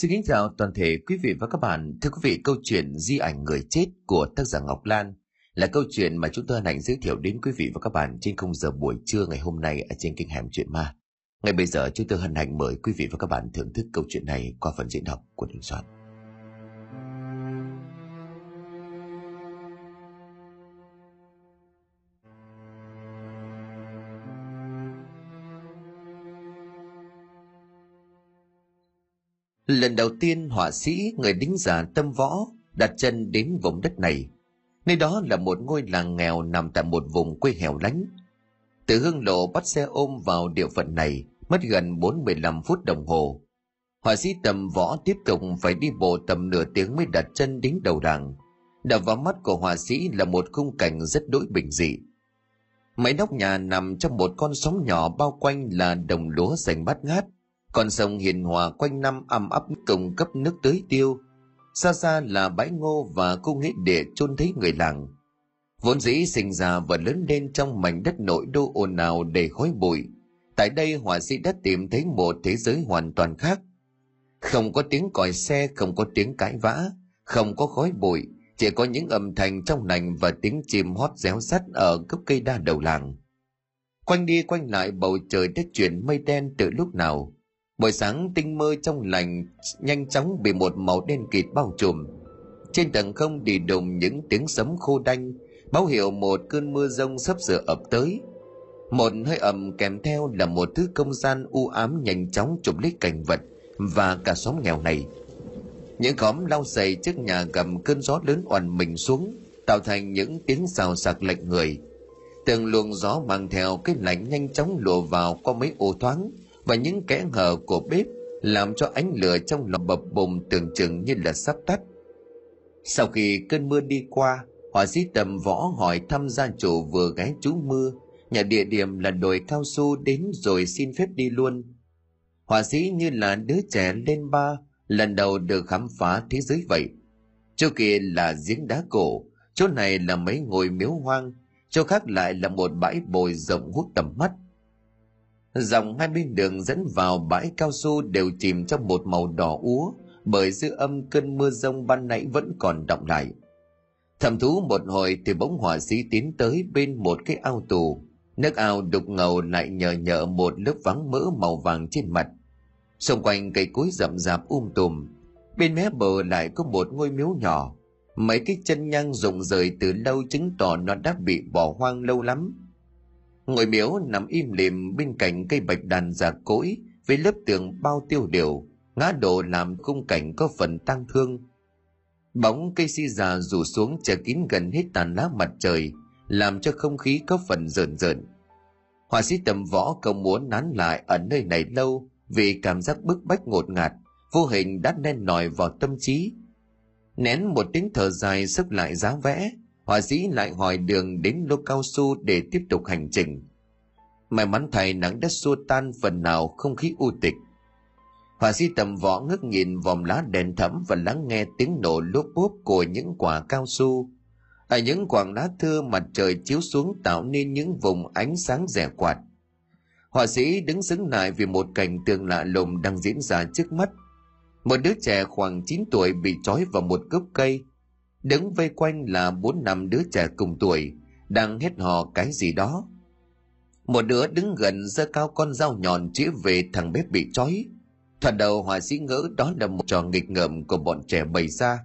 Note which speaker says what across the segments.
Speaker 1: Xin kính chào toàn thể quý vị và các bạn. Thưa quý vị, câu chuyện Di ảnh người chết của tác giả Ngọc Lan là câu chuyện mà chúng tôi hân hạnh giới thiệu đến quý vị và các bạn trên khung giờ buổi trưa ngày hôm nay ở trên kênh Hẻm Chuyện Ma. Ngay bây giờ chúng tôi hân hạnh mời quý vị và các bạn thưởng thức câu chuyện này qua phần diễn đọc của Đình Soạn. Lần đầu tiên họa sĩ người đính giả tâm võ đặt chân đến vùng đất này. Nơi đó là một ngôi làng nghèo nằm tại một vùng quê hẻo lánh. Từ hương lộ bắt xe ôm vào địa phận này mất gần 45 phút đồng hồ. Họa sĩ tầm võ tiếp tục phải đi bộ tầm nửa tiếng mới đặt chân đến đầu làng. Đập vào mắt của họa sĩ là một khung cảnh rất đối bình dị. Mấy nóc nhà nằm trong một con sóng nhỏ bao quanh là đồng lúa xanh bát ngát con sông hiền hòa quanh năm ẩm ấp cung cấp nước tưới tiêu. Xa xa là bãi ngô và khu nghĩa địa chôn thấy người làng. Vốn dĩ sinh ra và lớn lên trong mảnh đất nội đô ồn ào đầy khói bụi. Tại đây họa sĩ đã tìm thấy một thế giới hoàn toàn khác. Không có tiếng còi xe, không có tiếng cãi vã, không có khói bụi, chỉ có những âm thanh trong lành và tiếng chim hót réo sắt ở gốc cây đa đầu làng. Quanh đi quanh lại bầu trời đã chuyển mây đen từ lúc nào. Buổi sáng tinh mơ trong lành nhanh chóng bị một màu đen kịt bao trùm. Trên tầng không đi đùng những tiếng sấm khô đanh, báo hiệu một cơn mưa rông sắp sửa ập tới. Một hơi ẩm kèm theo là một thứ không gian u ám nhanh chóng chụp lấy cảnh vật và cả xóm nghèo này. Những khóm lau dày trước nhà gầm cơn gió lớn oằn mình xuống, tạo thành những tiếng xào sạc lệch người. Từng luồng gió mang theo cái lạnh nhanh chóng lùa vào qua mấy ô thoáng, và những kẽ hở của bếp làm cho ánh lửa trong lò bập bùng tưởng chừng như là sắp tắt. Sau khi cơn mưa đi qua, họa sĩ tầm võ hỏi thăm gia chủ vừa ghé trú mưa, nhà địa điểm là đồi cao su đến rồi xin phép đi luôn. Họa sĩ như là đứa trẻ lên ba, lần đầu được khám phá thế giới vậy. Chỗ kia là giếng đá cổ, chỗ này là mấy ngôi miếu hoang, chỗ khác lại là một bãi bồi rộng hút tầm mắt – Dòng hai bên đường dẫn vào bãi cao su đều chìm trong một màu đỏ úa, bởi dư âm cơn mưa rông ban nãy vẫn còn động lại. Thầm thú một hồi thì bỗng hỏa sĩ tiến tới bên một cái ao tù. Nước ao đục ngầu lại nhờ nhợ một lớp vắng mỡ màu vàng trên mặt. Xung quanh cây cối rậm rạp um tùm. Bên mé bờ lại có một ngôi miếu nhỏ. Mấy cái chân nhang rụng rời từ lâu chứng tỏ nó đã bị bỏ hoang lâu lắm Ngôi miếu nằm im lìm bên cạnh cây bạch đàn già cỗi với lớp tường bao tiêu đều, ngã đổ làm khung cảnh có phần tang thương. Bóng cây si già rủ xuống che kín gần hết tàn lá mặt trời, làm cho không khí có phần rợn rợn. Họa sĩ tầm võ không muốn nán lại ở nơi này lâu vì cảm giác bức bách ngột ngạt, vô hình đã đen nòi vào tâm trí. Nén một tiếng thở dài sức lại giá vẽ, họa sĩ lại hỏi đường đến lô cao su để tiếp tục hành trình. May mắn thầy nắng đất xua tan phần nào không khí u tịch. Họa sĩ tầm võ ngước nhìn vòng lá đèn thẫm và lắng nghe tiếng nổ lốp bốp của những quả cao su. Ở những quảng lá thưa mặt trời chiếu xuống tạo nên những vùng ánh sáng rẻ quạt. Họa sĩ đứng xứng lại vì một cảnh tượng lạ lùng đang diễn ra trước mắt. Một đứa trẻ khoảng 9 tuổi bị trói vào một gốc cây, đứng vây quanh là bốn năm đứa trẻ cùng tuổi, đang hét hò cái gì đó. Một đứa đứng gần giơ cao con dao nhọn chĩa về thằng bếp bị trói. Thoạt đầu họa sĩ ngỡ đó là một trò nghịch ngợm của bọn trẻ bày ra.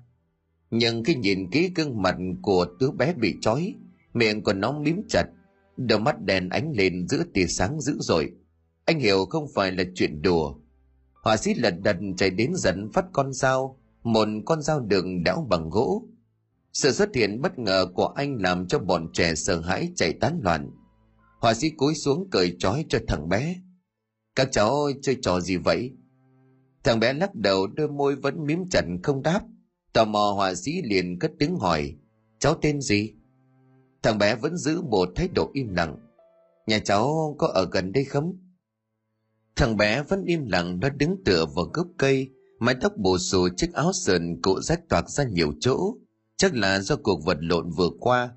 Speaker 1: Nhưng khi nhìn kỹ gương mặt của đứa bé bị trói, miệng của nó mím chặt, đôi mắt đèn ánh lên giữa tia sáng dữ dội. Anh hiểu không phải là chuyện đùa. Họa sĩ lật đật chạy đến dẫn phát con dao. Một con dao đường đẽo bằng gỗ sự xuất hiện bất ngờ của anh làm cho bọn trẻ sợ hãi chạy tán loạn. Họa sĩ cúi xuống cởi trói cho thằng bé. Các cháu ơi, chơi trò gì vậy? Thằng bé lắc đầu đôi môi vẫn miếm chặt không đáp. Tò mò họa sĩ liền cất tiếng hỏi, cháu tên gì? Thằng bé vẫn giữ một thái độ im lặng. Nhà cháu có ở gần đây không? Thằng bé vẫn im lặng nó đứng tựa vào gốc cây, mái tóc bù xù chiếc áo sườn cụ rách toạc ra nhiều chỗ Chắc là do cuộc vật lộn vừa qua,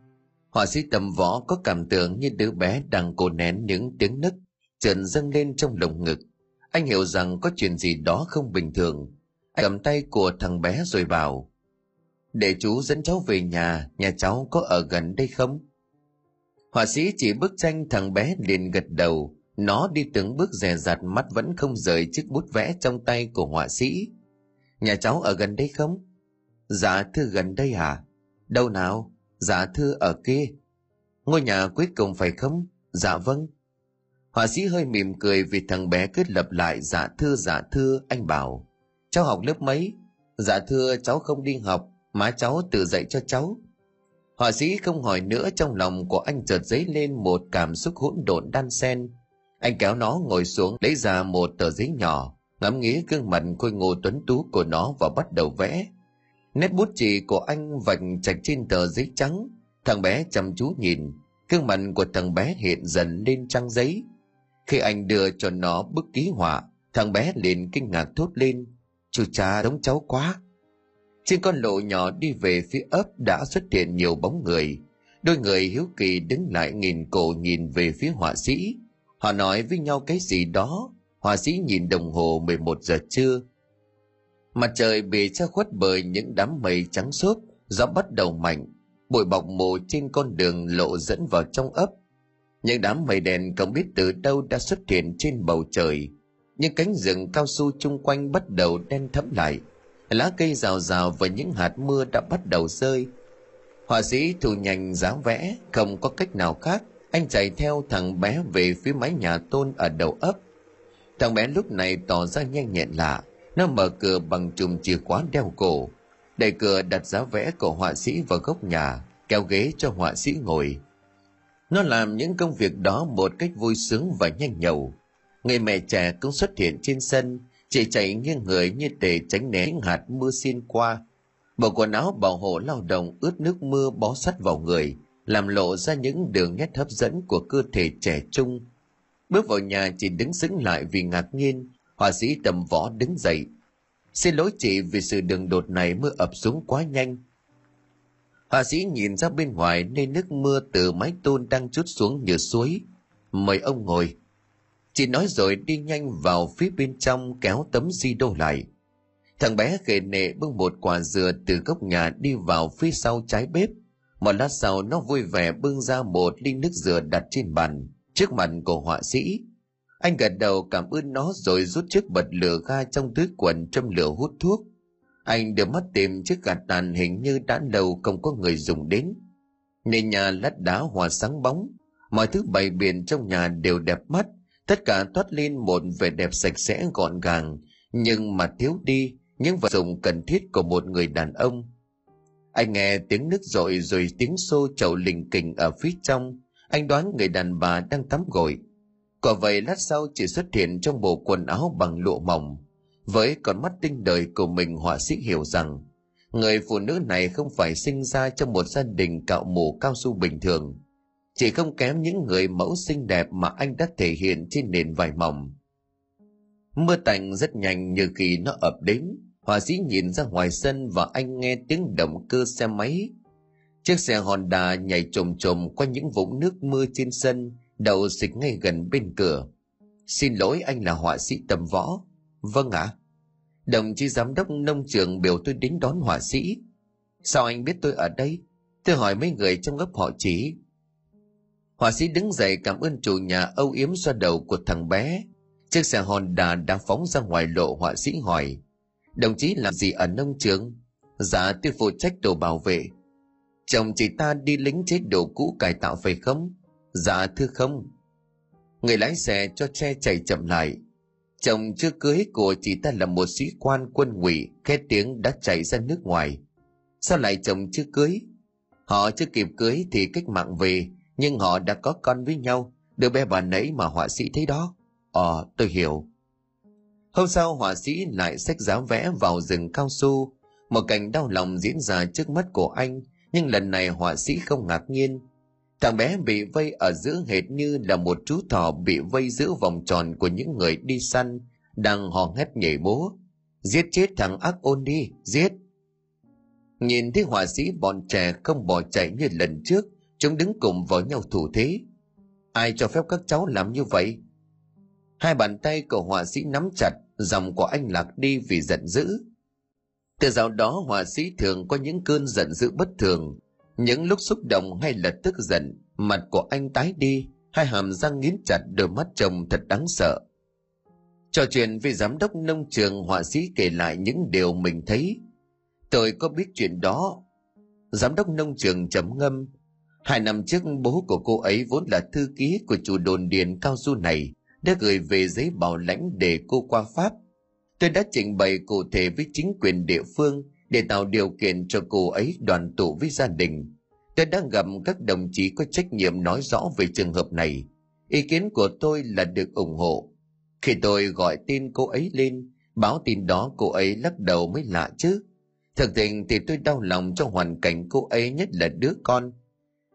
Speaker 1: họa sĩ tầm võ có cảm tưởng như đứa bé đang cố nén những tiếng nức trần dâng lên trong lồng ngực. Anh hiểu rằng có chuyện gì đó không bình thường. anh cầm tay của thằng bé rồi bảo để chú dẫn cháu về nhà nhà cháu có ở gần đây không? Họa sĩ chỉ bức tranh thằng bé liền gật đầu. Nó đi từng bước dè dặt mắt vẫn không rời chiếc bút vẽ trong tay của họa sĩ. Nhà cháu ở gần đây không? Dạ thưa gần đây à đâu nào? Dạ thưa ở kia. Ngôi nhà cuối cùng phải không? Dạ vâng. Họa sĩ hơi mỉm cười vì thằng bé cứ lặp lại dạ thưa dạ thưa, anh bảo. Cháu học lớp mấy? Dạ thưa, cháu không đi học, má cháu tự dạy cho cháu. Họa sĩ không hỏi nữa, trong lòng của anh chợt dấy lên một cảm xúc hỗn độn đan xen. Anh kéo nó ngồi xuống, lấy ra một tờ giấy nhỏ, ngắm nghía gương mặt khôi ngô tuấn tú của nó và bắt đầu vẽ nét bút chì của anh vạch chạch trên tờ giấy trắng. Thằng bé chăm chú nhìn. Gương mặt của thằng bé hiện dần lên trang giấy. Khi anh đưa cho nó bức ký họa, thằng bé liền kinh ngạc thốt lên. Chú cha đống cháu quá. Trên con lộ nhỏ đi về phía ấp đã xuất hiện nhiều bóng người. Đôi người hiếu kỳ đứng lại nghìn cổ nhìn về phía họa sĩ. Họ nói với nhau cái gì đó. Họa sĩ nhìn đồng hồ 11 giờ trưa mặt trời bị che khuất bởi những đám mây trắng xốp, gió bắt đầu mạnh, bụi bọc mù trên con đường lộ dẫn vào trong ấp. Những đám mây đèn không biết từ đâu đã xuất hiện trên bầu trời. Những cánh rừng cao su chung quanh bắt đầu đen thẫm lại. Lá cây rào rào và những hạt mưa đã bắt đầu rơi. Họa sĩ thu nhanh dáng vẽ, không có cách nào khác, anh chạy theo thằng bé về phía mái nhà tôn ở đầu ấp. Thằng bé lúc này tỏ ra nhanh nhẹn lạ nó mở cửa bằng chùm chìa khóa đeo cổ. Đẩy cửa đặt giá vẽ của họa sĩ vào góc nhà, kéo ghế cho họa sĩ ngồi. Nó làm những công việc đó một cách vui sướng và nhanh nhậu. Người mẹ trẻ cũng xuất hiện trên sân chị chạy nghiêng người như để tránh né những hạt mưa xiên qua. Bộ quần áo bảo hộ lao động ướt nước mưa bó sắt vào người, làm lộ ra những đường nét hấp dẫn của cơ thể trẻ trung. Bước vào nhà chỉ đứng sững lại vì ngạc nhiên họa sĩ tầm võ đứng dậy. Xin lỗi chị vì sự đường đột này mưa ập xuống quá nhanh. Họa sĩ nhìn ra bên ngoài nơi nước mưa từ mái tôn đang chút xuống như suối. Mời ông ngồi. Chị nói rồi đi nhanh vào phía bên trong kéo tấm di đô lại. Thằng bé khề nệ bưng một quả dừa từ góc nhà đi vào phía sau trái bếp. Một lát sau nó vui vẻ bưng ra một ly nước dừa đặt trên bàn, trước mặt của họa sĩ anh gật đầu cảm ơn nó rồi rút chiếc bật lửa ga trong túi quần châm lửa hút thuốc. Anh đưa mắt tìm chiếc gạt tàn hình như đã lâu không có người dùng đến. Nền nhà lát đá hòa sáng bóng. Mọi thứ bày biện trong nhà đều đẹp mắt. Tất cả toát lên một vẻ đẹp sạch sẽ gọn gàng. Nhưng mà thiếu đi những vật dụng cần thiết của một người đàn ông. Anh nghe tiếng nước rội rồi tiếng xô chậu lình kình ở phía trong. Anh đoán người đàn bà đang tắm gội quả vậy lát sau chỉ xuất hiện trong bộ quần áo bằng lụa mỏng, với con mắt tinh đời của mình họa sĩ hiểu rằng, người phụ nữ này không phải sinh ra trong một gia đình cạo mù cao su bình thường. Chỉ không kém những người mẫu xinh đẹp mà anh đã thể hiện trên nền vải mỏng. Mưa tạnh rất nhanh như khi nó ập đến, họa sĩ nhìn ra ngoài sân và anh nghe tiếng động cơ xe máy. Chiếc xe honda nhảy trồm trồm qua những vũng nước mưa trên sân đậu xịch ngay gần bên cửa. Xin lỗi anh là họa sĩ tầm võ. Vâng ạ. Đồng chí giám đốc nông trường biểu tôi đến đón họa sĩ. Sao anh biết tôi ở đây? Tôi hỏi mấy người trong gấp họ chỉ. Họa sĩ đứng dậy cảm ơn chủ nhà âu yếm xoa đầu của thằng bé. Chiếc xe honda đã phóng ra ngoài lộ, họa sĩ hỏi. Đồng chí làm gì ở nông trường? Dạ tôi phụ trách đồ bảo vệ. Chồng chị ta đi lính chế độ cũ cải tạo phải không? Dạ thưa không. Người lái xe cho xe chạy chậm lại. Chồng chưa cưới của chị ta là một sĩ quan quân ngụy, khét tiếng đã chạy ra nước ngoài. Sao lại chồng chưa cưới? Họ chưa kịp cưới thì cách mạng về, nhưng họ đã có con với nhau. Đứa bé bà nãy mà họa sĩ thấy đó. Ờ tôi hiểu. Hôm sau họa sĩ lại sách giáo vẽ vào rừng cao su. Một cảnh đau lòng diễn ra trước mắt của anh, nhưng lần này họa sĩ không ngạc nhiên thằng bé bị vây ở giữa hệt như là một chú thỏ bị vây giữa vòng tròn của những người đi săn đang hò hét nhảy múa giết chết thằng ác ôn đi giết. Nhìn thấy họa sĩ bọn trẻ không bỏ chạy như lần trước chúng đứng cùng với nhau thủ thế. Ai cho phép các cháu làm như vậy? Hai bàn tay của họa sĩ nắm chặt dòng của anh lạc đi vì giận dữ. Từ dạo đó họa sĩ thường có những cơn giận dữ bất thường, những lúc xúc động hay là tức giận, mặt của anh tái đi, hai hàm răng nghiến chặt đôi mắt chồng thật đáng sợ. Trò chuyện với giám đốc nông trường họa sĩ kể lại những điều mình thấy. Tôi có biết chuyện đó. Giám đốc nông trường trầm ngâm. Hai năm trước bố của cô ấy vốn là thư ký của chủ đồn điền cao su này đã gửi về giấy bảo lãnh để cô qua Pháp. Tôi đã trình bày cụ thể với chính quyền địa phương để tạo điều kiện cho cô ấy đoàn tụ với gia đình. Tôi đang gặp các đồng chí có trách nhiệm nói rõ về trường hợp này. Ý kiến của tôi là được ủng hộ. Khi tôi gọi tin cô ấy lên, báo tin đó cô ấy lắc đầu mới lạ chứ. Thực tình thì tôi đau lòng cho hoàn cảnh cô ấy nhất là đứa con.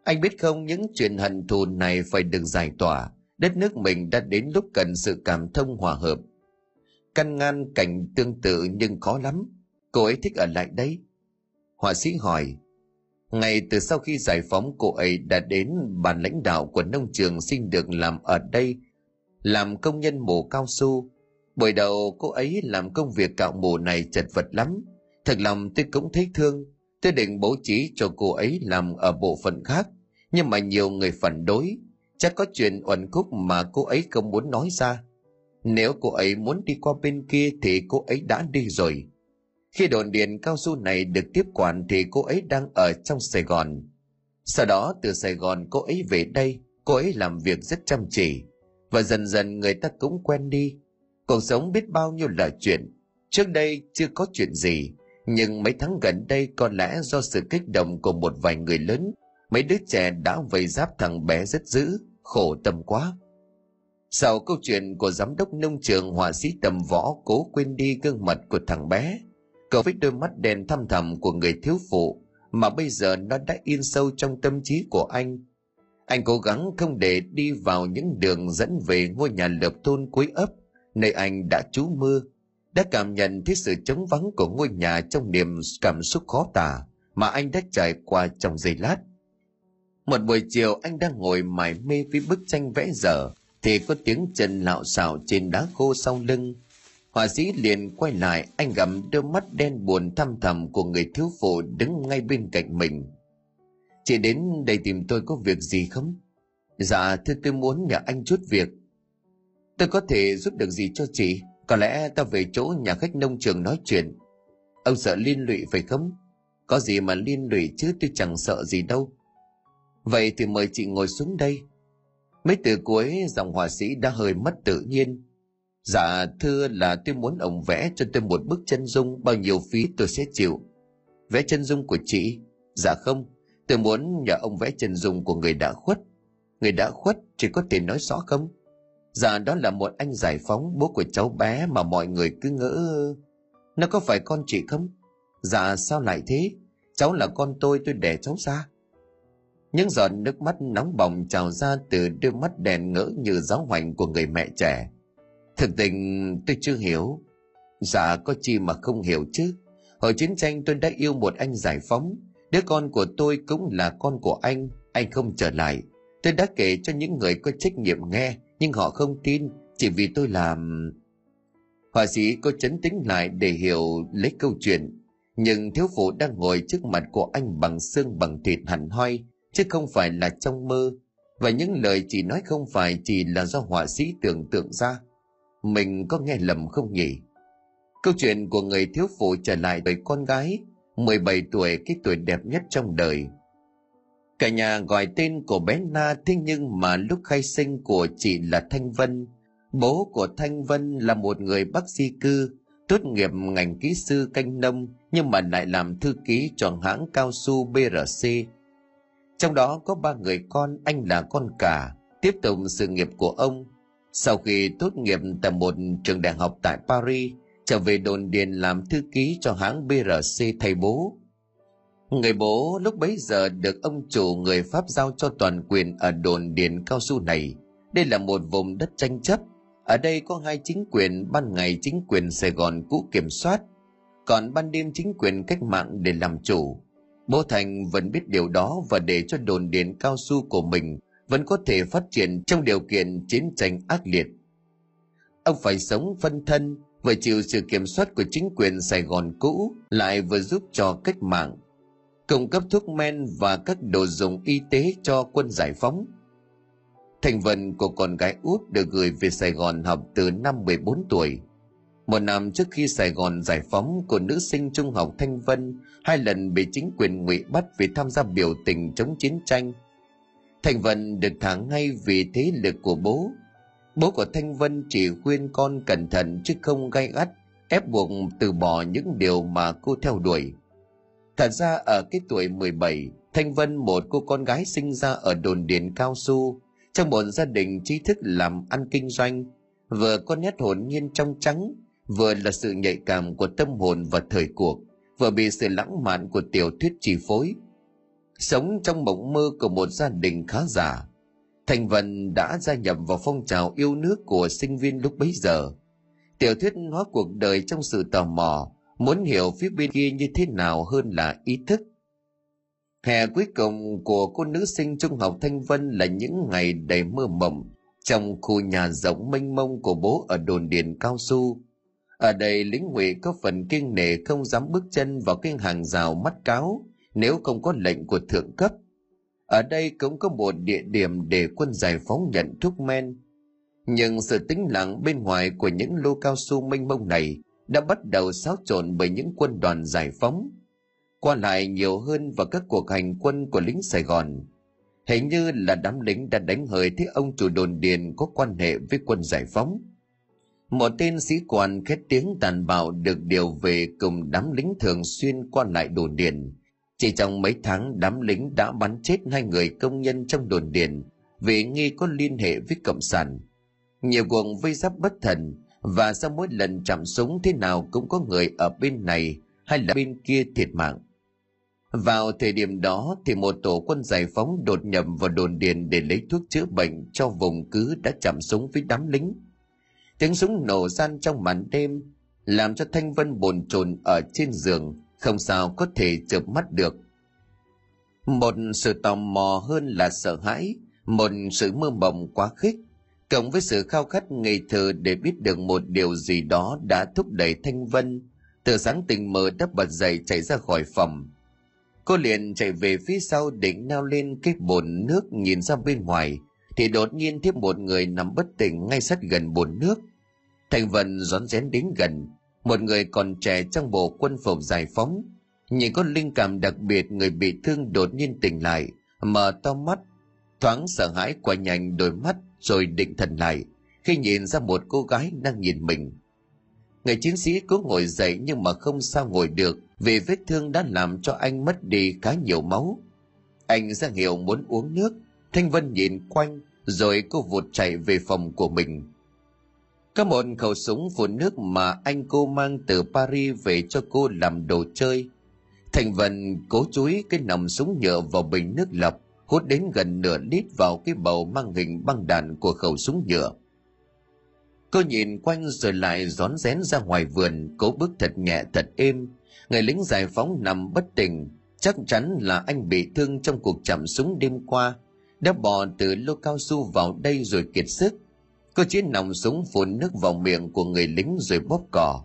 Speaker 1: Anh biết không những chuyện hận thù này phải được giải tỏa. Đất nước mình đã đến lúc cần sự cảm thông hòa hợp. Căn ngăn cảnh tương tự nhưng khó lắm. Cô ấy thích ở lại đây. Họa sĩ hỏi, Ngày từ sau khi giải phóng cô ấy đã đến bàn lãnh đạo của nông trường xin được làm ở đây, làm công nhân mổ cao su. Buổi đầu cô ấy làm công việc cạo mổ này chật vật lắm. Thật lòng tôi cũng thấy thương. Tôi định bố trí cho cô ấy làm ở bộ phận khác. Nhưng mà nhiều người phản đối. Chắc có chuyện uẩn khúc mà cô ấy không muốn nói ra. Nếu cô ấy muốn đi qua bên kia thì cô ấy đã đi rồi. Khi đồn điền cao su này được tiếp quản thì cô ấy đang ở trong Sài Gòn. Sau đó từ Sài Gòn cô ấy về đây, cô ấy làm việc rất chăm chỉ. Và dần dần người ta cũng quen đi. Cuộc sống biết bao nhiêu là chuyện. Trước đây chưa có chuyện gì, nhưng mấy tháng gần đây có lẽ do sự kích động của một vài người lớn, mấy đứa trẻ đã vây giáp thằng bé rất dữ, khổ tâm quá. Sau câu chuyện của giám đốc nông trường họa sĩ tầm võ cố quên đi gương mặt của thằng bé, cậu với đôi mắt đèn thăm thầm của người thiếu phụ mà bây giờ nó đã in sâu trong tâm trí của anh. Anh cố gắng không để đi vào những đường dẫn về ngôi nhà lợp thôn cuối ấp, nơi anh đã trú mưa, đã cảm nhận thấy sự trống vắng của ngôi nhà trong niềm cảm xúc khó tả mà anh đã trải qua trong giây lát. Một buổi chiều anh đang ngồi mải mê với bức tranh vẽ dở, thì có tiếng chân lạo xạo trên đá khô sau lưng, Họa sĩ liền quay lại, anh gặm đôi mắt đen buồn thăm thầm của người thiếu phụ đứng ngay bên cạnh mình. Chị đến đây tìm tôi có việc gì không? Dạ, thưa tôi muốn nhờ anh chút việc. Tôi có thể giúp được gì cho chị? Có lẽ ta về chỗ nhà khách nông trường nói chuyện. Ông sợ liên lụy phải không? Có gì mà liên lụy chứ tôi chẳng sợ gì đâu. Vậy thì mời chị ngồi xuống đây. Mấy từ cuối dòng họa sĩ đã hơi mất tự nhiên Dạ thưa là tôi muốn ông vẽ cho tôi một bức chân dung bao nhiêu phí tôi sẽ chịu. Vẽ chân dung của chị? Dạ không, tôi muốn nhờ ông vẽ chân dung của người đã khuất. Người đã khuất chỉ có thể nói rõ không? Dạ đó là một anh giải phóng bố của cháu bé mà mọi người cứ ngỡ... Nó có phải con chị không? Dạ sao lại thế? Cháu là con tôi tôi đẻ cháu ra. Những giọt nước mắt nóng bỏng trào ra từ đôi mắt đèn ngỡ như giáo hoành của người mẹ trẻ Thực tình tôi chưa hiểu. Dạ có chi mà không hiểu chứ. Hồi chiến tranh tôi đã yêu một anh giải phóng. Đứa con của tôi cũng là con của anh. Anh không trở lại. Tôi đã kể cho những người có trách nhiệm nghe. Nhưng họ không tin. Chỉ vì tôi làm... Họa sĩ có chấn tĩnh lại để hiểu lấy câu chuyện. Nhưng thiếu phụ đang ngồi trước mặt của anh bằng xương bằng thịt hẳn hoi. Chứ không phải là trong mơ. Và những lời chị nói không phải chỉ là do họa sĩ tưởng tượng ra mình có nghe lầm không nhỉ? Câu chuyện của người thiếu phụ trở lại với con gái, 17 tuổi cái tuổi đẹp nhất trong đời. Cả nhà gọi tên của bé Na thế nhưng mà lúc khai sinh của chị là Thanh Vân. Bố của Thanh Vân là một người Bắc di cư, tốt nghiệp ngành kỹ sư canh nông nhưng mà lại làm thư ký cho hãng cao su BRC. Trong đó có ba người con, anh là con cả, tiếp tục sự nghiệp của ông sau khi tốt nghiệp tại một trường đại học tại Paris, trở về đồn điền làm thư ký cho hãng BRC thay bố. Người bố lúc bấy giờ được ông chủ người Pháp giao cho toàn quyền ở đồn điền cao su này. Đây là một vùng đất tranh chấp. Ở đây có hai chính quyền, ban ngày chính quyền Sài Gòn cũ kiểm soát, còn ban đêm chính quyền cách mạng để làm chủ. Bố Thành vẫn biết điều đó và để cho đồn điền cao su của mình vẫn có thể phát triển trong điều kiện chiến tranh ác liệt. Ông phải sống phân thân, vừa chịu sự kiểm soát của chính quyền Sài Gòn cũ lại vừa giúp cho cách mạng cung cấp thuốc men và các đồ dùng y tế cho quân giải phóng. Thành vận của con gái út được gửi về Sài Gòn học từ năm 14 tuổi. Một năm trước khi Sài Gòn giải phóng, cô nữ sinh trung học Thanh Vân hai lần bị chính quyền ngụy bắt vì tham gia biểu tình chống chiến tranh. Thành Vân được thả ngay vì thế lực của bố. Bố của Thanh Vân chỉ khuyên con cẩn thận chứ không gay gắt, ép buộc từ bỏ những điều mà cô theo đuổi. Thật ra ở cái tuổi 17, Thanh Vân một cô con gái sinh ra ở đồn điền cao su, trong một gia đình trí thức làm ăn kinh doanh, vừa có nét hồn nhiên trong trắng, vừa là sự nhạy cảm của tâm hồn và thời cuộc, vừa bị sự lãng mạn của tiểu thuyết chi phối. Sống trong mộng mơ của một gia đình khá giả, Thành Vân đã gia nhập vào phong trào yêu nước của sinh viên lúc bấy giờ. Tiểu thuyết hóa cuộc đời trong sự tò mò, muốn hiểu phía bên kia như thế nào hơn là ý thức. Hè cuối cùng của cô nữ sinh trung học Thanh Vân là những ngày đầy mơ mộng trong khu nhà rộng mênh mông của bố ở đồn điền cao su. Ở đây lính ngụy có phần kiêng nể không dám bước chân vào cái hàng rào mắt cáo nếu không có lệnh của thượng cấp. Ở đây cũng có một địa điểm để quân giải phóng nhận thuốc men. Nhưng sự tĩnh lặng bên ngoài của những lô cao su mênh mông này đã bắt đầu xáo trộn bởi những quân đoàn giải phóng. Qua lại nhiều hơn vào các cuộc hành quân của lính Sài Gòn. Hình như là đám lính đã đánh hơi thấy ông chủ đồn điền có quan hệ với quân giải phóng. Một tên sĩ quan khét tiếng tàn bạo được điều về cùng đám lính thường xuyên qua lại đồn điền. Chỉ trong mấy tháng, đám lính đã bắn chết hai người công nhân trong đồn điền vì nghi có liên hệ với Cộng sản. Nhiều cuộc vây giáp bất thần và sau mỗi lần chạm súng thế nào cũng có người ở bên này hay là bên kia thiệt mạng. Vào thời điểm đó thì một tổ quân giải phóng đột nhập vào đồn điền để lấy thuốc chữa bệnh cho vùng cứ đã chạm súng với đám lính. Tiếng súng nổ gian trong màn đêm làm cho Thanh Vân bồn chồn ở trên giường không sao có thể chợp mắt được. Một sự tò mò hơn là sợ hãi, một sự mơ mộng quá khích cộng với sự khao khát ngây thơ để biết được một điều gì đó đã thúc đẩy Thanh Vân, từ sáng tình mơ đắp bật dậy chạy ra khỏi phòng. Cô liền chạy về phía sau đỉnh nao lên cái bồn nước nhìn ra bên ngoài, thì đột nhiên thấy một người nằm bất tỉnh ngay sát gần bồn nước. Thanh Vân rón rén đến gần, một người còn trẻ trong bộ quân phục giải phóng. Nhìn có linh cảm đặc biệt người bị thương đột nhiên tỉnh lại, mở to mắt, thoáng sợ hãi quay nhanh đôi mắt rồi định thần lại khi nhìn ra một cô gái đang nhìn mình. Người chiến sĩ cố ngồi dậy nhưng mà không sao ngồi được vì vết thương đã làm cho anh mất đi khá nhiều máu. Anh ra hiệu muốn uống nước, Thanh Vân nhìn quanh rồi cô vụt chạy về phòng của mình. Có một khẩu súng phun nước mà anh cô mang từ Paris về cho cô làm đồ chơi. Thành Vân cố chúi cái nòng súng nhựa vào bình nước lọc hút đến gần nửa lít vào cái bầu mang hình băng đạn của khẩu súng nhựa. Cô nhìn quanh rồi lại rón rén ra ngoài vườn, cố bước thật nhẹ thật êm. Người lính giải phóng nằm bất tỉnh, chắc chắn là anh bị thương trong cuộc chạm súng đêm qua, đã bò từ lô cao su vào đây rồi kiệt sức. Cô chế nòng súng phun nước vào miệng của người lính rồi bóp cỏ.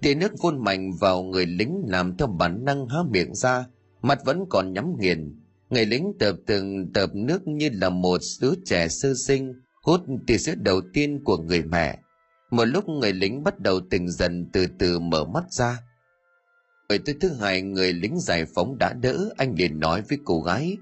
Speaker 1: Tia nước phun mạnh vào người lính làm theo bản năng há miệng ra, mặt vẫn còn nhắm nghiền, Người lính tập từng tập nước như là một đứa trẻ sơ sinh hút tia sữa đầu tiên của người mẹ. Một lúc người lính bắt đầu tỉnh dần từ từ mở mắt ra. Người tới thứ hai người lính giải phóng đã đỡ, anh liền nói với cô gái.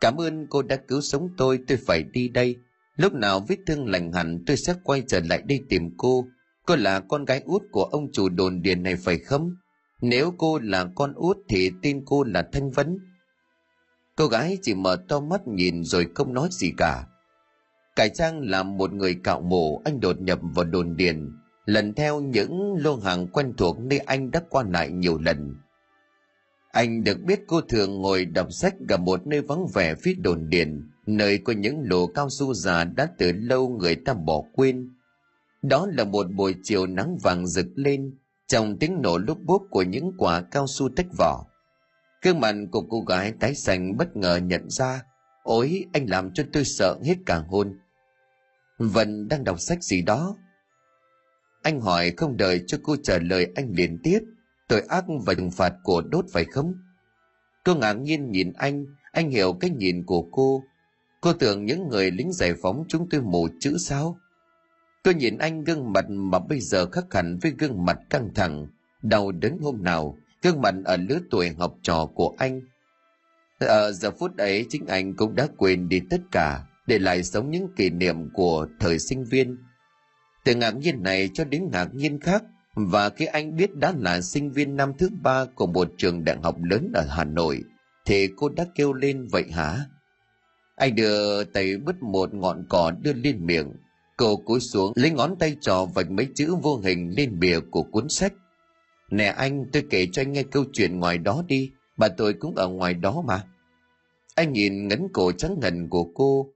Speaker 1: Cảm ơn cô đã cứu sống tôi, tôi phải đi đây. Lúc nào vết thương lành hẳn tôi sẽ quay trở lại đây tìm cô. Cô là con gái út của ông chủ đồn điền này phải không? Nếu cô là con út thì tin cô là Thanh Vấn. Cô gái chỉ mở to mắt nhìn rồi không nói gì cả. Cải trang là một người cạo mổ, anh đột nhập vào đồn điền, lần theo những lô hàng quen thuộc nơi anh đã qua lại nhiều lần. Anh được biết cô thường ngồi đọc sách gặp một nơi vắng vẻ phía đồn điền, nơi có những lỗ cao su già đã từ lâu người ta bỏ quên. Đó là một buổi chiều nắng vàng rực lên, trong tiếng nổ lúc bốp của những quả cao su tách vỏ. Cương mặt của cô gái tái xanh bất ngờ nhận ra, ôi anh làm cho tôi sợ hết cả hôn. Vân đang đọc sách gì đó. Anh hỏi không đợi cho cô trả lời anh liền tiếp. Tội ác và trừng phạt của đốt phải không? Cô ngạc nhiên nhìn anh, anh hiểu cái nhìn của cô. Cô tưởng những người lính giải phóng chúng tôi mù chữ sao? Tôi nhìn anh gương mặt mà bây giờ khắc hẳn với gương mặt căng thẳng, đau đớn hôm nào, gương mặt ở lứa tuổi học trò của anh. Ở giờ phút ấy chính anh cũng đã quên đi tất cả để lại sống những kỷ niệm của thời sinh viên. Từ ngạc nhiên này cho đến ngạc nhiên khác, và khi anh biết đã là sinh viên năm thứ ba của một trường đại học lớn ở Hà Nội, thì cô đã kêu lên vậy hả? Anh đưa tay bứt một ngọn cỏ đưa lên miệng, cô cúi xuống lấy ngón tay trò vạch mấy chữ vô hình lên bìa của cuốn sách. Nè anh, tôi kể cho anh nghe câu chuyện ngoài đó đi, bà tôi cũng ở ngoài đó mà. Anh nhìn ngấn cổ trắng ngần của cô.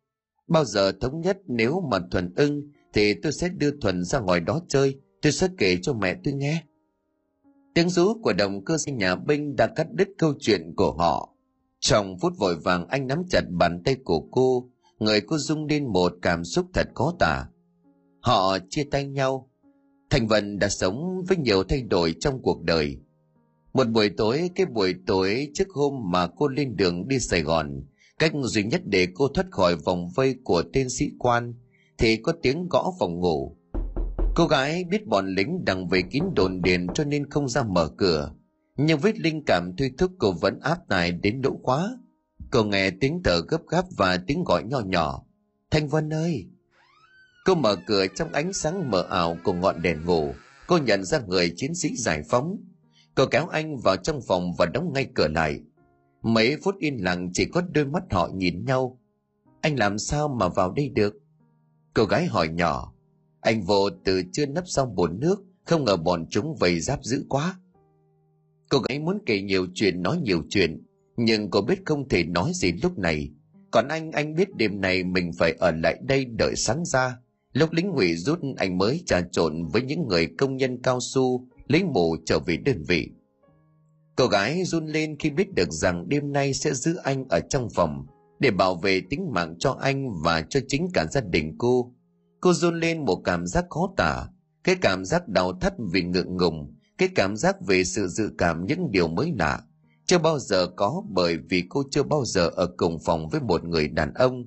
Speaker 1: Bao giờ thống nhất nếu mà Thuần ưng thì tôi sẽ đưa Thuần ra ngoài đó chơi, tôi sẽ kể cho mẹ tôi nghe. Tiếng rú của đồng cơ sinh nhà binh đã cắt đứt câu chuyện của họ. Trong phút vội vàng anh nắm chặt bàn tay của cô, người cô rung lên một cảm xúc thật khó tả. Họ chia tay nhau. Thành Vân đã sống với nhiều thay đổi trong cuộc đời. Một buổi tối, cái buổi tối trước hôm mà cô lên đường đi Sài Gòn, cách duy nhất để cô thoát khỏi vòng vây của tên sĩ quan, thì có tiếng gõ phòng ngủ. Cô gái biết bọn lính đang về kín đồn điền cho nên không ra mở cửa. Nhưng với linh cảm thuy thúc cô vẫn áp tài đến đỗ quá. Cô nghe tiếng thở gấp gáp và tiếng gọi nhỏ nhỏ. Thanh Vân ơi! Cô mở cửa trong ánh sáng mờ ảo của ngọn đèn ngủ. Cô nhận ra người chiến sĩ giải phóng. Cô kéo anh vào trong phòng và đóng ngay cửa lại. Mấy phút yên lặng chỉ có đôi mắt họ nhìn nhau. Anh làm sao mà vào đây được? Cô gái hỏi nhỏ. Anh vô từ chưa nấp xong bồn nước, không ngờ bọn chúng vây giáp dữ quá. Cô gái muốn kể nhiều chuyện nói nhiều chuyện, nhưng cô biết không thể nói gì lúc này. Còn anh, anh biết đêm này mình phải ở lại đây đợi sáng ra. Lúc lính ngụy rút anh mới trà trộn với những người công nhân cao su, lính mù trở về đơn vị. Cô gái run lên khi biết được rằng đêm nay sẽ giữ anh ở trong phòng để bảo vệ tính mạng cho anh và cho chính cả gia đình cô. Cô run lên một cảm giác khó tả, cái cảm giác đau thắt vì ngượng ngùng, cái cảm giác về sự dự cảm những điều mới lạ. Chưa bao giờ có bởi vì cô chưa bao giờ ở cùng phòng với một người đàn ông.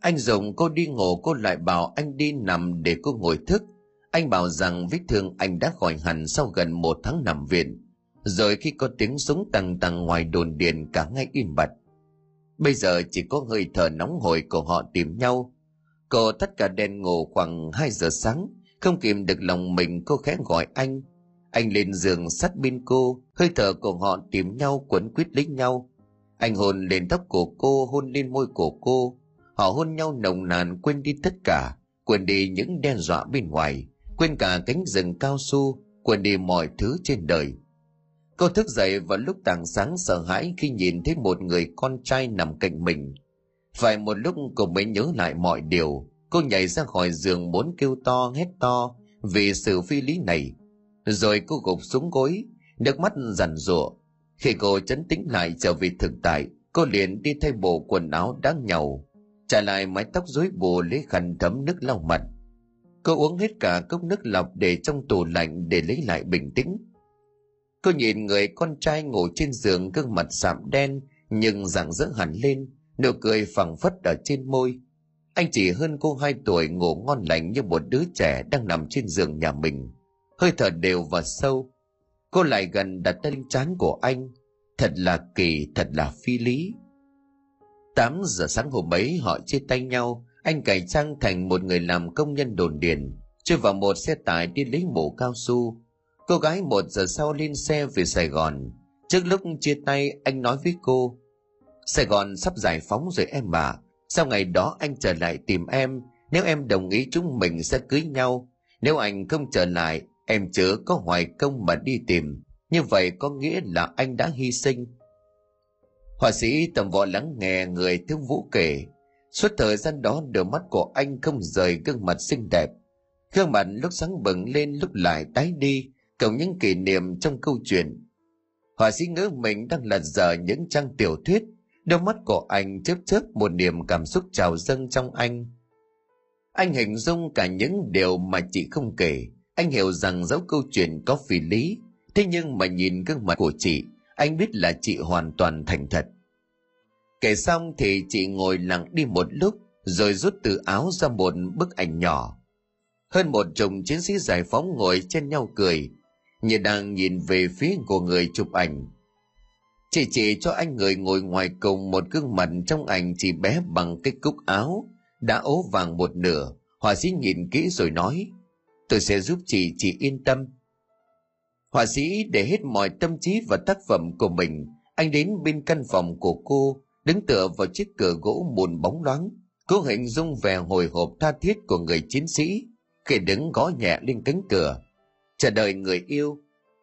Speaker 1: Anh dùng cô đi ngủ cô lại bảo anh đi nằm để cô ngồi thức. Anh bảo rằng vết thương anh đã khỏi hẳn sau gần một tháng nằm viện. Rồi khi có tiếng súng tăng tăng ngoài đồn điện cả ngay im bặt. Bây giờ chỉ có hơi thở nóng hổi của họ tìm nhau. Cô tất cả đèn ngủ khoảng 2 giờ sáng, không kìm được lòng mình cô khẽ gọi anh. Anh lên giường sát bên cô, hơi thở của họ tìm nhau quấn quýt lấy nhau. Anh hôn lên tóc của cô, hôn lên môi của cô. Họ hôn nhau nồng nàn quên đi tất cả, quên đi những đe dọa bên ngoài, quên cả cánh rừng cao su, quên đi mọi thứ trên đời. Cô thức dậy vào lúc tảng sáng sợ hãi khi nhìn thấy một người con trai nằm cạnh mình. Phải một lúc cô mới nhớ lại mọi điều, cô nhảy ra khỏi giường muốn kêu to hét to vì sự phi lý này. Rồi cô gục xuống gối, nước mắt rằn rụa. Khi cô chấn tĩnh lại trở về thực tại, cô liền đi thay bộ quần áo đáng nhàu, trả lại mái tóc rối bù lấy khăn thấm nước lau mặt. Cô uống hết cả cốc nước lọc để trong tủ lạnh để lấy lại bình tĩnh. Cô nhìn người con trai ngủ trên giường gương mặt sạm đen nhưng rạng rỡ hẳn lên, nụ cười phẳng phất ở trên môi. Anh chỉ hơn cô hai tuổi ngủ ngon lành như một đứa trẻ đang nằm trên giường nhà mình. Hơi thở đều và sâu. Cô lại gần đặt tay lên trán của anh. Thật là kỳ, thật là phi lý. 8 giờ sáng hôm ấy họ chia tay nhau, anh cải trang thành một người làm công nhân đồn điền, chui vào một xe tải đi lấy mũ cao su, Cô gái một giờ sau lên xe về Sài Gòn. Trước lúc chia tay, anh nói với cô, Sài Gòn sắp giải phóng rồi em bà. Sau ngày đó anh trở lại tìm em, nếu em đồng ý chúng mình sẽ cưới nhau. Nếu anh không trở lại, em chớ có hoài công mà đi tìm. Như vậy có nghĩa là anh đã hy sinh. Họa sĩ tầm võ lắng nghe người thiếu vũ kể. Suốt thời gian đó đôi mắt của anh không rời gương mặt xinh đẹp. Gương mặt lúc sáng bừng lên lúc lại tái đi, cộng những kỷ niệm trong câu chuyện. Họa sĩ ngỡ mình đang lật dở những trang tiểu thuyết, đôi mắt của anh chớp chớp một niềm cảm xúc trào dâng trong anh. Anh hình dung cả những điều mà chị không kể. Anh hiểu rằng dấu câu chuyện có phi lý. Thế nhưng mà nhìn gương mặt của chị, anh biết là chị hoàn toàn thành thật. Kể xong thì chị ngồi lặng đi một lúc, rồi rút từ áo ra một bức ảnh nhỏ. Hơn một chục chiến sĩ giải phóng ngồi trên nhau cười, như đang nhìn về phía của người chụp ảnh. Chị chỉ cho anh người ngồi ngoài cùng một gương mặt trong ảnh chỉ bé bằng cái cúc áo, đã ố vàng một nửa, họa sĩ nhìn kỹ rồi nói, tôi sẽ giúp chị, chị yên tâm. Họa sĩ để hết mọi tâm trí và tác phẩm của mình, anh đến bên căn phòng của cô, đứng tựa vào chiếc cửa gỗ mùn bóng loáng, cố hình dung vẻ hồi hộp tha thiết của người chiến sĩ khi đứng gõ nhẹ lên cánh cửa, chờ đợi người yêu.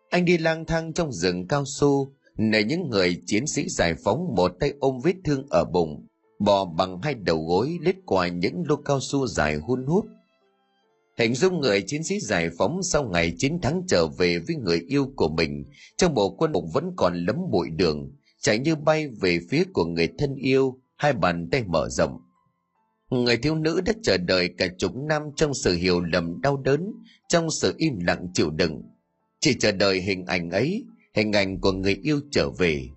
Speaker 1: Anh đi lang thang trong rừng cao su, nơi những người chiến sĩ giải phóng một tay ôm vết thương ở bụng, bò bằng hai đầu gối lết qua những lô cao su dài hun hút. Hình dung người chiến sĩ giải phóng sau ngày chiến thắng trở về với người yêu của mình trong bộ quân phục vẫn còn lấm bụi đường, chạy như bay về phía của người thân yêu, hai bàn tay mở rộng. Người thiếu nữ đã chờ đợi cả chục năm trong sự hiểu lầm đau đớn, trong sự im lặng chịu đựng. Chỉ chờ đợi hình ảnh ấy, hình ảnh của người yêu trở về.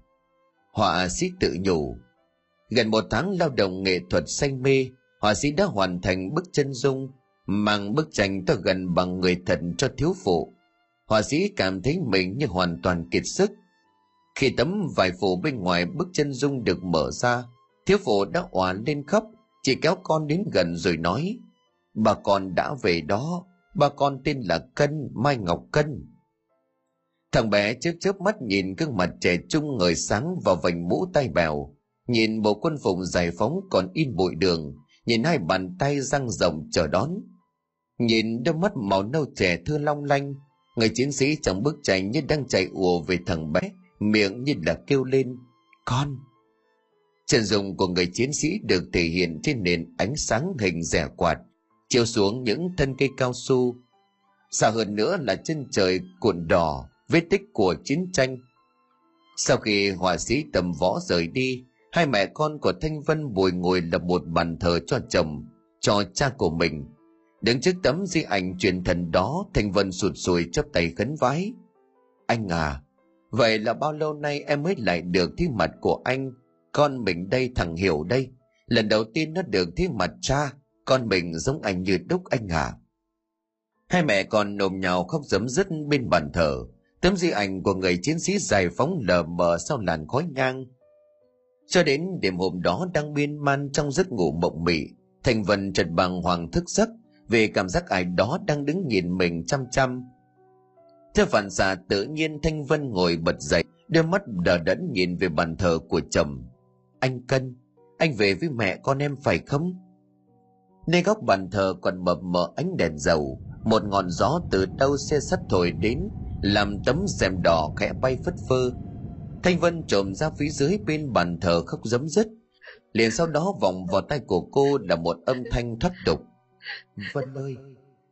Speaker 1: Họa sĩ tự nhủ. Gần một tháng lao động nghệ thuật say mê, họa sĩ đã hoàn thành bức chân dung, mang bức tranh to gần bằng người thật cho thiếu phụ. Họa sĩ cảm thấy mình như hoàn toàn kiệt sức. Khi tấm vải phủ bên ngoài bức chân dung được mở ra, thiếu phụ đã òa lên khóc, chỉ kéo con đến gần rồi nói, bà con đã về đó, bà con tên là Cân, Mai Ngọc Cân. Thằng bé chớp chớp mắt nhìn gương mặt trẻ trung ngời sáng vào vành mũ tay bèo, nhìn bộ quân phục giải phóng còn in bụi đường, nhìn hai bàn tay răng rộng chờ đón. Nhìn đôi mắt màu nâu trẻ thơ long lanh, người chiến sĩ trong bức tranh như đang chạy ùa về thằng bé, miệng như là kêu lên, con. Chân dung của người chiến sĩ được thể hiện trên nền ánh sáng hình rẻ quạt, chiếu xuống những thân cây cao su. Xa hơn nữa là chân trời cuộn đỏ, vết tích của chiến tranh. Sau khi họa sĩ tầm võ rời đi, hai mẹ con của Thanh Vân bồi ngồi lập một bàn thờ cho chồng, cho cha của mình. Đứng trước tấm di ảnh truyền thần đó, Thanh Vân sụt sùi chấp tay khấn vái. Anh à, vậy là bao lâu nay em mới lại được thi mặt của anh? Con mình đây thằng Hiểu đây, lần đầu tiên nó được thi mặt cha, con mình giống anh như đúc anh à. Hai mẹ con nồm nhào khóc giấm dứt bên bàn thờ, Tấm di ảnh của người chiến sĩ giải phóng lờ mờ sau làn khói nhang. Cho đến đêm hôm đó đang biên man trong giấc ngủ mộng mị, Thành Vân trật bằng hoàng thức giấc vì cảm giác ai đó đang đứng nhìn mình chăm chăm. Theo phản xạ tự nhiên Thanh Vân ngồi bật dậy, đôi mắt đờ đẫn nhìn về bàn thờ của chồng. Anh Cân, anh về với mẹ con em phải không? Nơi góc bàn thờ còn mập mờ ánh đèn dầu, một ngọn gió từ đâu xe sắt thổi đến làm tấm rèm đỏ khẽ bay phất phơ thanh vân trộm ra phía dưới bên bàn thờ khóc giấm dứt liền sau đó vòng vào tay của cô là một âm thanh thoát tục vân ơi,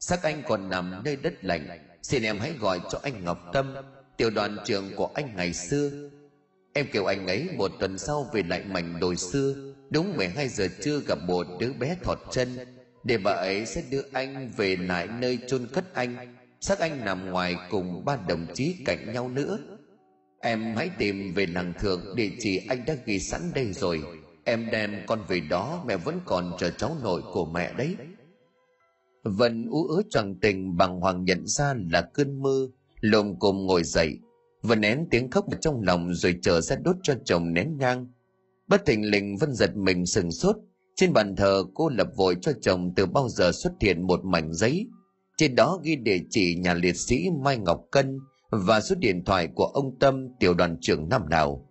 Speaker 1: xác anh còn nằm nơi đất lạnh, xin em hãy gọi cho anh ngọc tâm, tiểu đoàn trưởng của anh ngày xưa. Em kêu anh ấy một tuần sau về lại mảnh đồi xưa, đúng 12 giờ trưa gặp một đứa bé thọt chân. Để bà ấy sẽ đưa anh về lại nơi chôn cất anh. Xác anh nằm ngoài cùng ba đồng chí cạnh nhau nữa. Em hãy tìm về làng thượng địa chỉ anh đã ghi sẵn đây rồi. Em đem con về đó, mẹ vẫn còn chờ cháu nội của mẹ đấy vân ú ớ tròn tình bằng hoàng nhận ra là cơn mơ, lồm cồm ngồi dậy vân nén tiếng khóc vào trong lòng rồi chờ ra đốt cho chồng nén nhang bất thình lình, vân giật mình sừng sốt trên bàn thờ, cô lập vội cho chồng từ bao giờ xuất hiện một mảnh giấy trên đó ghi địa chỉ nhà liệt sĩ Mai Ngọc Cân và số điện thoại của ông Tâm, tiểu đoàn trưởng năm nào.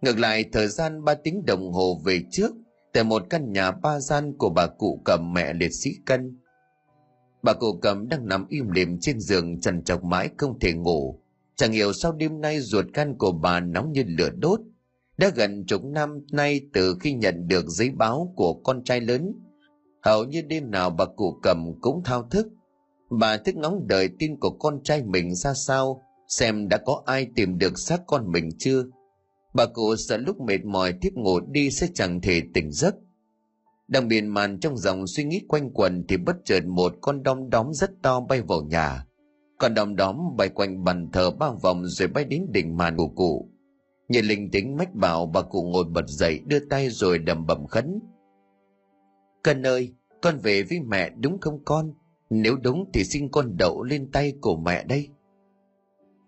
Speaker 1: Ngược lại, thời gian ba tiếng đồng hồ về trước, tại một căn nhà ba gian của bà cụ cầm mẹ liệt sĩ Cân. Bà cụ cầm đang nằm im lìm trên giường trần trọc mãi không thể ngủ. Chẳng hiểu sao đêm nay ruột gan của bà nóng như lửa đốt. Đã gần chục năm nay từ khi nhận được giấy báo của con trai lớn. Hầu như đêm nào bà cụ cầm cũng thao thức Bà thức ngóng đợi tin của con trai mình ra sao, xem đã có ai tìm được xác con mình chưa. Bà cụ sợ lúc mệt mỏi thiếp ngủ đi sẽ chẳng thể tỉnh giấc. Đang miên man trong dòng suy nghĩ quanh quần thì bất chợt một con đom đóm rất to bay vào nhà. Con đom đóm bay quanh bàn thờ ba vòng rồi bay đến đỉnh màn của cụ. Nhìn linh tính mách bảo bà cụ ngồi bật dậy đưa tay rồi đầm bẩm khấn. Cần ơi, con về với mẹ đúng không con? Nếu đúng thì xin con đậu lên tay của mẹ đây.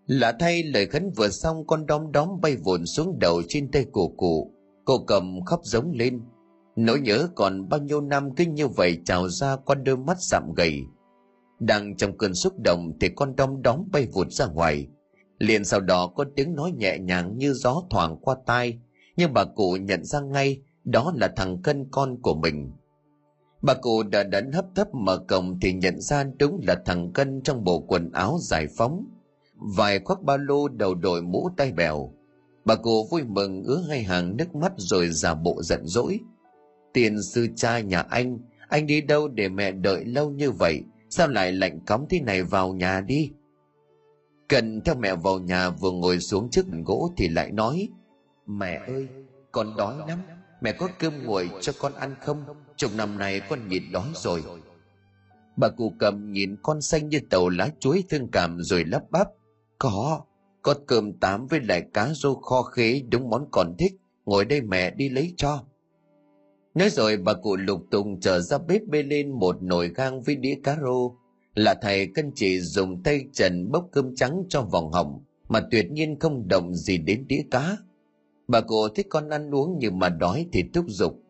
Speaker 1: Lạ thay lời khấn vừa xong con đom đóm bay vồn xuống đầu trên tay của cụ. Cô cầm khóc giống lên. Nỗi nhớ còn bao nhiêu năm cứ như vậy trào ra qua đôi mắt sạm gầy. Đang trong cơn xúc động thì con đom đóm bay vụt ra ngoài. Liền sau đó có tiếng nói nhẹ nhàng như gió thoảng qua tai. Nhưng bà cụ nhận ra ngay đó là thằng cân con của mình. Bà cụ đã đẫn hấp thấp mở cổng thì nhận ra đúng là thằng cân trong bộ quần áo giải phóng. Vài khoác ba lô đầu đội mũ tay bèo. Bà cụ vui mừng ứa hai hàng nước mắt rồi giả bộ giận dỗi. Tiền sư cha nhà anh, anh đi đâu để mẹ đợi lâu như vậy? Sao lại lạnh cóng thế này vào nhà đi? Cần theo mẹ vào nhà vừa ngồi xuống trước gỗ thì lại nói Mẹ ơi, con đói lắm, mẹ có cơm nguội cho con ăn không? Chục năm nay con nhịn đói rồi. Bà cụ cầm nhìn con xanh như tàu lá chuối thương cảm rồi lắp bắp. Có, có cơm tám với lại cá rô kho khế đúng món con thích. Ngồi đây mẹ đi lấy cho. Nói rồi bà cụ lục tùng trở ra bếp bê lên một nồi gang với đĩa cá rô. Là thầy cân chỉ dùng tay trần bốc cơm trắng cho vòng hỏng, mà tuyệt nhiên không động gì đến đĩa cá. Bà cụ thích con ăn uống nhưng mà đói thì thúc giục.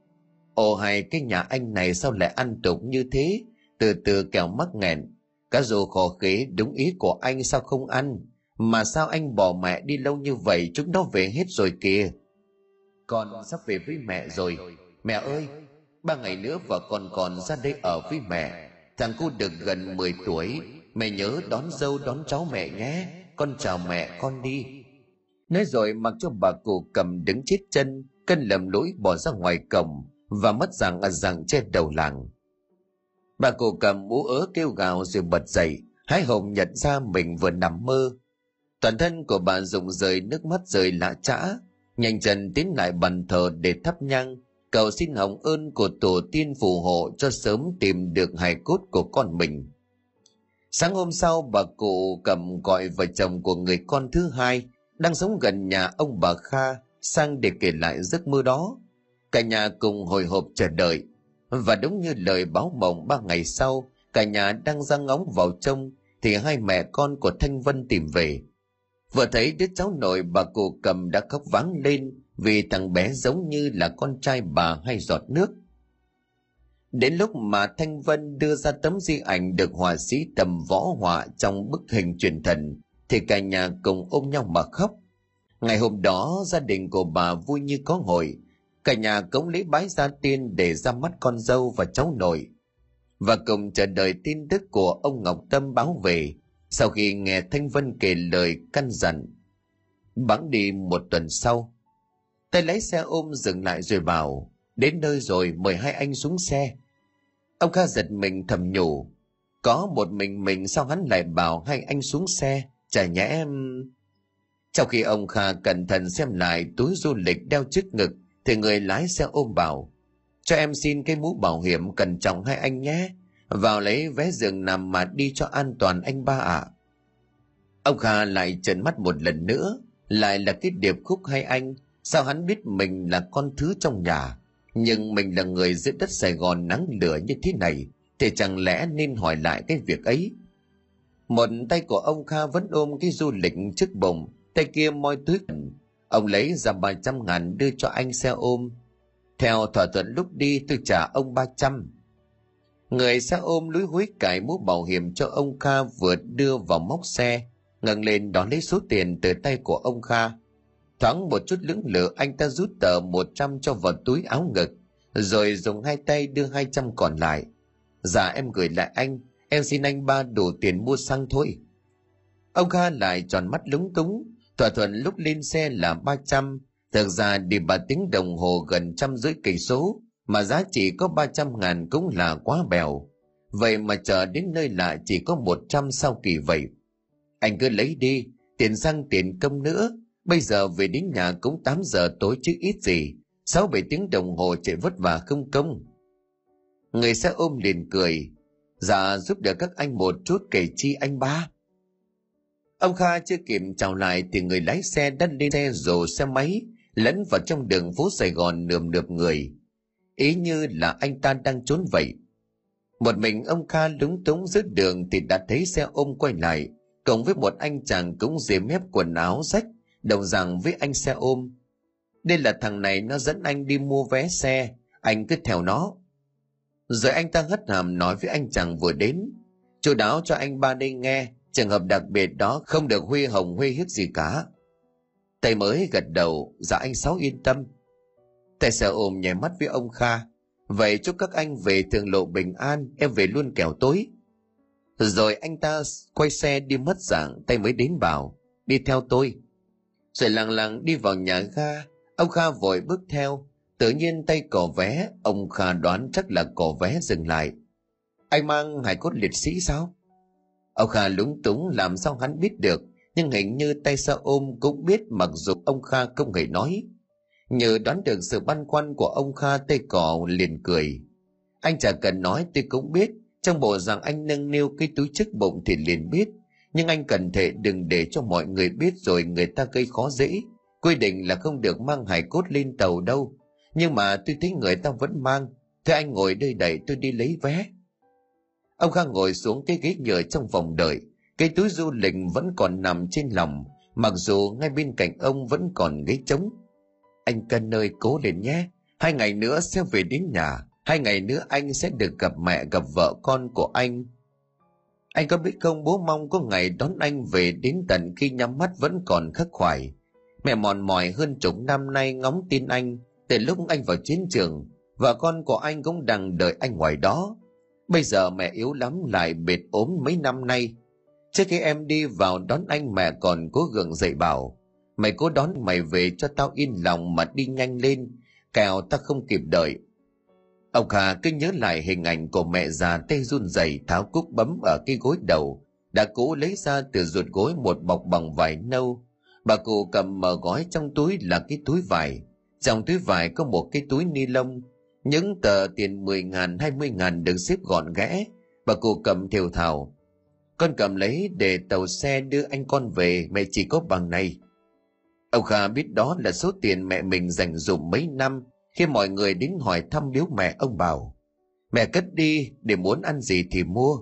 Speaker 1: Ồ hay cái nhà anh này sao lại ăn tục như thế? Từ từ kẻo mắc nghẹn. Cá rô khổ khế, đúng ý của anh sao không ăn? Mà sao anh bỏ mẹ đi lâu như vậy, chúng nó về hết rồi kìa. Con sắp về với mẹ rồi. Mẹ ơi, ba ngày nữa vợ con còn ra đây ở với mẹ. Thằng cu được gần 10 tuổi, mẹ nhớ đón dâu đón cháu mẹ nhé. Con chào mẹ con đi. Nói rồi mặc cho bà cụ cầm đứng chết chân, cân lầm lỗi bỏ ra ngoài cổng và mất rằng ở rằng trên đầu làng. Bà cụ cầm mũ ớ kêu gào rồi bật dậy, hái hồng nhận ra mình vừa nằm mơ. Toàn thân của bà rụng rời nước mắt rời lạ chã, nhanh chân tiến lại bàn thờ để thắp nhang, cầu xin hồng ơn của tổ tiên phù hộ cho sớm tìm được hài cốt của con mình. Sáng hôm sau bà cụ cầm gọi vợ chồng của người con thứ hai đang sống gần nhà ông bà Kha sang để kể lại giấc mơ đó. Cả nhà cùng hồi hộp chờ đợi. Và đúng như lời báo mộng ba ngày sau, cả nhà đang ra ngóng vào trông thì hai mẹ con của Thanh Vân tìm về. Vừa thấy đứa cháu nội bà cụ cầm đã khóc vắng lên vì thằng bé giống như là con trai bà hay giọt nước. Đến lúc mà Thanh Vân đưa ra tấm di ảnh được họa sĩ tầm võ họa trong bức hình truyền thần, thì cả nhà cùng ôm nhau mà khóc. Ngày hôm đó, gia đình của bà vui như có hội, cả nhà cống lễ bái gia tiên để ra mắt con dâu và cháu nội. Và cùng chờ đợi tin tức của ông Ngọc Tâm báo về, sau khi nghe Thanh Vân kể lời căn dặn. Bắn đi một tuần sau, tay lái xe ôm dừng lại rồi bảo, đến nơi rồi mời hai anh xuống xe. Ông Kha giật mình thầm nhủ, có một mình mình sao hắn lại bảo hai anh xuống xe, chả nhẽ em... Trong khi ông Kha cẩn thận xem lại túi du lịch đeo trước ngực, thì người lái xe ôm bảo, cho em xin cái mũ bảo hiểm cẩn trọng hai anh nhé, vào lấy vé giường nằm mà đi cho an toàn anh ba ạ. Ông Kha lại trợn mắt một lần nữa, lại là cái điệp khúc hai anh, sao hắn biết mình là con thứ trong nhà, nhưng mình là người giữa đất Sài Gòn nắng lửa như thế này, thì chẳng lẽ nên hỏi lại cái việc ấy. Một tay của ông Kha vẫn ôm cái du lịch trước bụng, tay kia moi túi ông lấy ra ba trăm ngàn đưa cho anh xe ôm. Theo thỏa thuận lúc đi tôi trả ông ba trăm. Người xe ôm lúi húi cải mũ bảo hiểm cho ông Kha vừa đưa vào móc xe, ngẩng lên đón lấy số tiền từ tay của ông Kha. Thoáng một chút lưỡng lự anh ta rút tờ một trăm cho vào túi áo ngực, rồi dùng hai tay đưa hai trăm còn lại. Dạ em gửi lại anh, em xin anh ba đủ tiền mua xăng thôi. Ông Kha lại tròn mắt lúng túng, thỏa thuận lúc lên xe là ba trăm, thực ra đi ba tiếng đồng hồ gần trăm rưỡi cây số, mà giá trị có ba trăm ngàn cũng là quá bèo. Vậy mà chờ đến nơi lạ chỉ có một trăm sau kỳ vậy. Anh cứ lấy đi, tiền xăng tiền công nữa, bây giờ về đến nhà cũng tám giờ tối chứ ít gì, sáu bảy tiếng đồng hồ chạy vất vả không công. Người xe ôm liền cười. Dạ giúp đỡ các anh một chút kể chi anh ba. Ông Kha chưa kịp chào lại thì người lái xe đã lên xe rồ xe máy lẫn vào trong đường phố Sài Gòn nườm nượp người. Ý như là anh ta đang trốn vậy. Một mình ông Kha lúng túng giữa đường thì đã thấy xe ôm quay lại, cộng với một anh chàng cũng dề mép quần áo rách, đồng rằng với anh xe ôm. Đây là thằng này nó dẫn anh đi mua vé xe, anh cứ theo nó. Rồi anh ta hất hàm nói với anh chàng vừa đến, chú đáo cho anh ba đây nghe, trường hợp đặc biệt đó không được huy hồng huy hiếp gì cả. tay mới gật đầu, dạ anh Sáu yên tâm. tay xe ôm nhảy mắt với ông Kha, vậy chúc các anh về thường lộ bình an, em về luôn kẻo tối. Rồi anh ta quay xe đi mất dạng, tay mới đến bảo, đi theo tôi. Rồi lặng lặng đi vào nhà ga, ông Kha vội bước theo, tự nhiên tay cỏ vé, ông Kha đoán chắc là cỏ vé dừng lại. Anh mang hải cốt liệt sĩ sao? Ông Kha lúng túng làm sao hắn biết được, nhưng hình như tay xa ôm cũng biết mặc dù ông Kha không hề nói. Nhờ đoán được sự băn khoăn của ông Kha tay cỏ liền cười. Anh chả cần nói tôi cũng biết, trong bộ rằng anh nâng niu cái túi chức bụng thì liền biết. Nhưng anh cần thể đừng để cho mọi người biết rồi người ta gây khó dễ. Quy định là không được mang hài cốt lên tàu đâu. Nhưng mà tôi thấy người ta vẫn mang. Thế anh ngồi đây đẩy tôi đi lấy vé. Ông Kha ngồi xuống cái ghế nhựa trong phòng đợi. Cái túi du lịch vẫn còn nằm trên lòng, mặc dù ngay bên cạnh ông vẫn còn ghế trống. Anh Cân nơi cố lên nhé, hai ngày nữa sẽ về đến nhà, hai ngày nữa anh sẽ được gặp mẹ gặp vợ con của anh. Anh có biết không bố mong có ngày đón anh về đến tận khi nhắm mắt vẫn còn khắc khoải. Mẹ mòn mỏi hơn chục năm nay ngóng tin anh, từ lúc anh vào chiến trường, và con của anh cũng đang đợi anh ngoài đó. Bây giờ mẹ yếu lắm lại bệt ốm mấy năm nay. Trước khi em đi vào đón anh mẹ còn cố gượng dạy bảo. Mày cố đón mày về cho tao yên lòng mà đi nhanh lên, kẻo ta không kịp đợi. Ông Hà cứ nhớ lại hình ảnh của mẹ già tay run rẩy tháo cúc bấm ở cái gối đầu, đã cố lấy ra từ ruột gối một bọc bằng vải nâu. Bà cụ cầm mở gói trong túi là cái túi vải. Trong túi vải có một cái túi ni lông những tờ tiền 10 ngàn 20 ngàn được xếp gọn ghẽ, bà cụ cầm thiều thảo. Con cầm lấy để tàu xe đưa anh con về, mẹ chỉ có bằng này. Ông Kha biết đó là số tiền mẹ mình dành dụng mấy năm, khi mọi người đến hỏi thăm biếu mẹ ông bảo. Mẹ cất đi, để muốn ăn gì thì mua.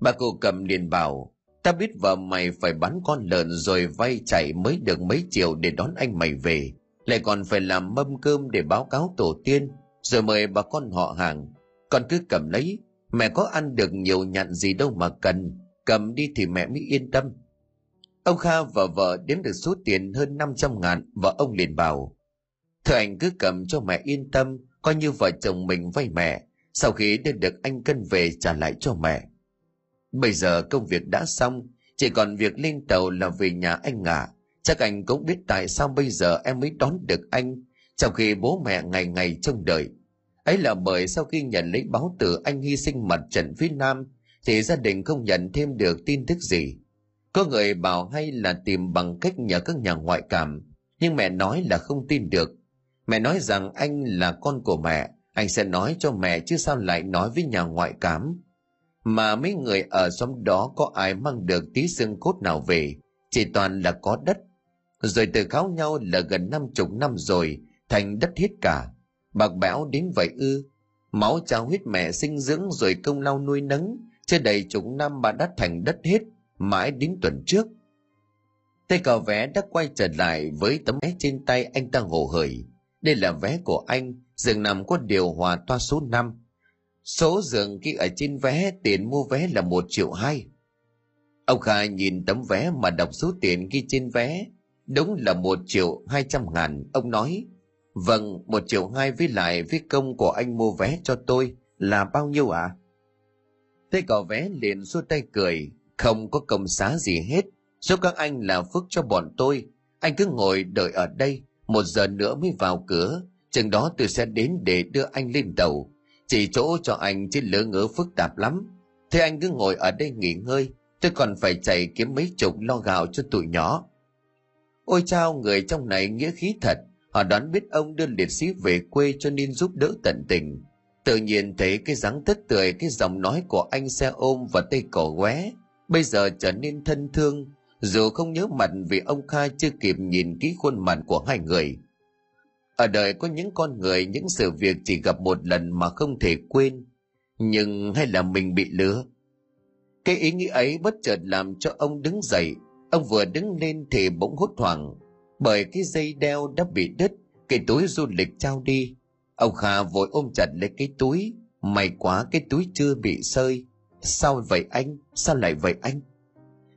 Speaker 1: Bà cụ cầm liền bảo, ta biết vợ mày phải bán con lợn rồi vay chạy mới được mấy triệu để đón anh mày về, lại còn phải làm mâm cơm để báo cáo tổ tiên rồi mời bà con họ hàng con cứ cầm lấy mẹ có ăn được nhiều nhặn gì đâu mà cần cầm đi thì mẹ mới yên tâm ông kha và vợ đếm được số tiền hơn 500 ngàn và ông liền bảo thưa anh cứ cầm cho mẹ yên tâm coi như vợ chồng mình vay mẹ sau khi đưa được anh cân về trả lại cho mẹ bây giờ công việc đã xong chỉ còn việc lên tàu là về nhà anh à. chắc anh cũng biết tại sao bây giờ em mới đón được anh trong khi bố mẹ ngày ngày trông đợi. Ấy là bởi sau khi nhận lấy báo tử anh hy sinh mặt trận phía Nam, thì gia đình không nhận thêm được tin tức gì. Có người bảo hay là tìm bằng cách nhờ các nhà ngoại cảm, nhưng mẹ nói là không tin được. Mẹ nói rằng anh là con của mẹ, anh sẽ nói cho mẹ chứ sao lại nói với nhà ngoại cảm. Mà mấy người ở xóm đó có ai mang được tí xương cốt nào về, chỉ toàn là có đất. Rồi từ kháo nhau là gần năm chục năm rồi, thành đất hết cả bạc bẽo đến vậy ư máu trao huyết mẹ sinh dưỡng rồi công lao nuôi nấng chưa đầy chục năm bà đã thành đất hết mãi đến tuần trước tay cờ vé đã quay trở lại với tấm vé trên tay anh ta hồ hởi đây là vé của anh giường nằm có điều hòa toa số 5 số giường ghi ở trên vé tiền mua vé là một triệu hai ông khai nhìn tấm vé mà đọc số tiền ghi trên vé đúng là một triệu hai trăm ngàn ông nói Vâng, một triệu hai với lại với công của anh mua vé cho tôi là bao nhiêu ạ? À? Thế cỏ vé liền xua tay cười, không có công xá gì hết. Số các anh là phước cho bọn tôi. Anh cứ ngồi đợi ở đây, một giờ nữa mới vào cửa. Chừng đó tôi sẽ đến để đưa anh lên tàu. Chỉ chỗ cho anh chứ lỡ ngỡ phức tạp lắm. Thế anh cứ ngồi ở đây nghỉ ngơi. Tôi còn phải chạy kiếm mấy chục lo gạo cho tụi nhỏ. Ôi chao, người trong này nghĩa khí thật Họ đoán biết ông đưa liệt sĩ về quê cho nên giúp đỡ tận tình. Tự nhiên thấy cái dáng tất tươi, cái giọng nói của anh xe ôm và tay cổ qué, bây giờ trở nên thân thương, dù không nhớ mặt vì ông Kha chưa kịp nhìn kỹ khuôn mặt của hai người. Ở đời có những con người, những sự việc chỉ gặp một lần mà không thể quên, nhưng hay là mình bị lừa? Cái ý nghĩ ấy bất chợt làm cho ông đứng dậy, ông vừa đứng lên thì bỗng hốt hoảng, bởi cái dây đeo đã bị đứt, cái túi du lịch trao đi. Ông Kha vội ôm chặt lấy cái túi, may quá cái túi chưa bị sơi. Sao vậy anh? Sao lại vậy anh?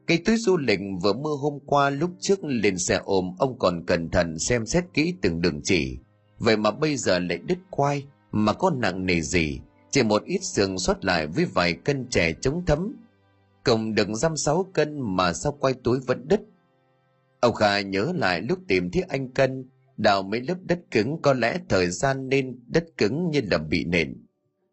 Speaker 1: Cái túi du lịch vừa mưa hôm qua lúc trước lên xe ôm ông còn cẩn thận xem xét kỹ từng đường chỉ. Vậy mà bây giờ lại đứt quai mà có nặng nề gì, chỉ một ít xương xuất lại với vài cân chè chống thấm. Cộng đừng giam sáu cân mà sao quay túi vẫn đứt. Ông Kha nhớ lại lúc tìm thấy anh Cân, đào mấy lớp đất cứng có lẽ thời gian nên đất cứng như là bị nền.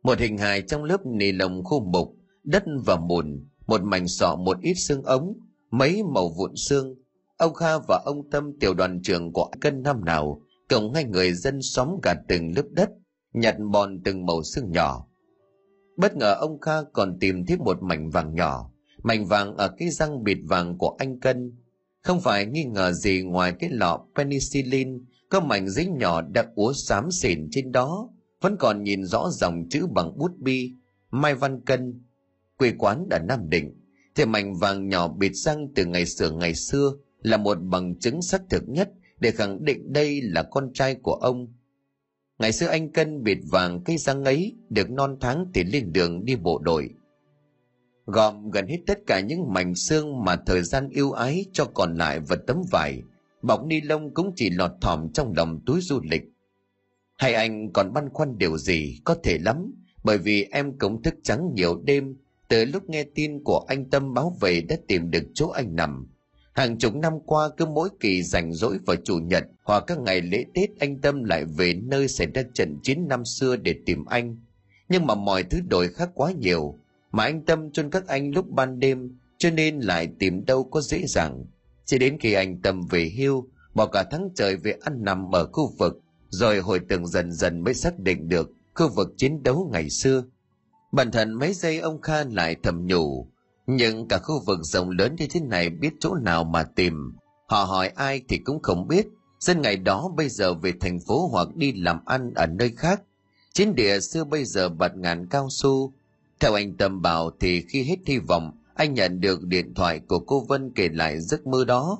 Speaker 1: Một hình hài trong lớp nì lồng khô mục, đất và mùn, một mảnh sọ một ít xương ống, mấy màu vụn xương. Ông Kha và ông Tâm tiểu đoàn trưởng của cân năm nào, cộng hai người dân xóm gạt từng lớp đất, nhặt bòn từng màu xương nhỏ. Bất ngờ ông Kha còn tìm thấy một mảnh vàng nhỏ, mảnh vàng ở cái răng bịt vàng của anh Cân. Không phải nghi ngờ gì ngoài cái lọ penicillin, có mảnh giấy nhỏ đã úa xám xỉn trên đó, vẫn còn nhìn rõ dòng chữ bằng bút bi, Mai Văn Cân, quê quán ở Nam Định. Thì mảnh vàng nhỏ bịt răng từ ngày xưa ngày xưa là một bằng chứng xác thực nhất để khẳng định đây là con trai của ông. Ngày xưa anh Cân bịt vàng cây răng ấy, được non tháng thì lên đường đi bộ đội. Gom gần hết tất cả những mảnh xương mà thời gian yêu ái cho còn lại vật tấm vải, bọc ni lông cũng chỉ lọt thỏm trong lòng túi du lịch. Hay anh còn băn khoăn điều gì có thể lắm, bởi vì em cũng thức trắng nhiều đêm từ lúc nghe tin của anh Tâm báo về đã tìm được chỗ anh nằm. Hàng chục năm qua cứ mỗi kỳ rảnh rỗi vào chủ nhật hoặc các ngày lễ Tết anh Tâm lại về nơi xảy ra trận chiến năm xưa để tìm anh. Nhưng mà mọi thứ đổi khác quá nhiều, mà anh Tâm chôn các anh lúc ban đêm cho nên lại tìm đâu có dễ dàng. Chỉ đến khi anh Tâm về hưu, bỏ cả tháng trời về ăn nằm ở khu vực, rồi hồi tưởng dần dần mới xác định được khu vực chiến đấu ngày xưa. Bản thân mấy giây ông Kha lại thầm nhủ, nhưng cả khu vực rộng lớn như thế này biết chỗ nào mà tìm. Họ hỏi ai thì cũng không biết, dân ngày đó bây giờ về thành phố hoặc đi làm ăn ở nơi khác. Chiến địa xưa bây giờ bật ngàn cao su. Theo anh Tâm bảo thì khi hết hy vọng, anh nhận được điện thoại của cô Vân kể lại giấc mơ đó.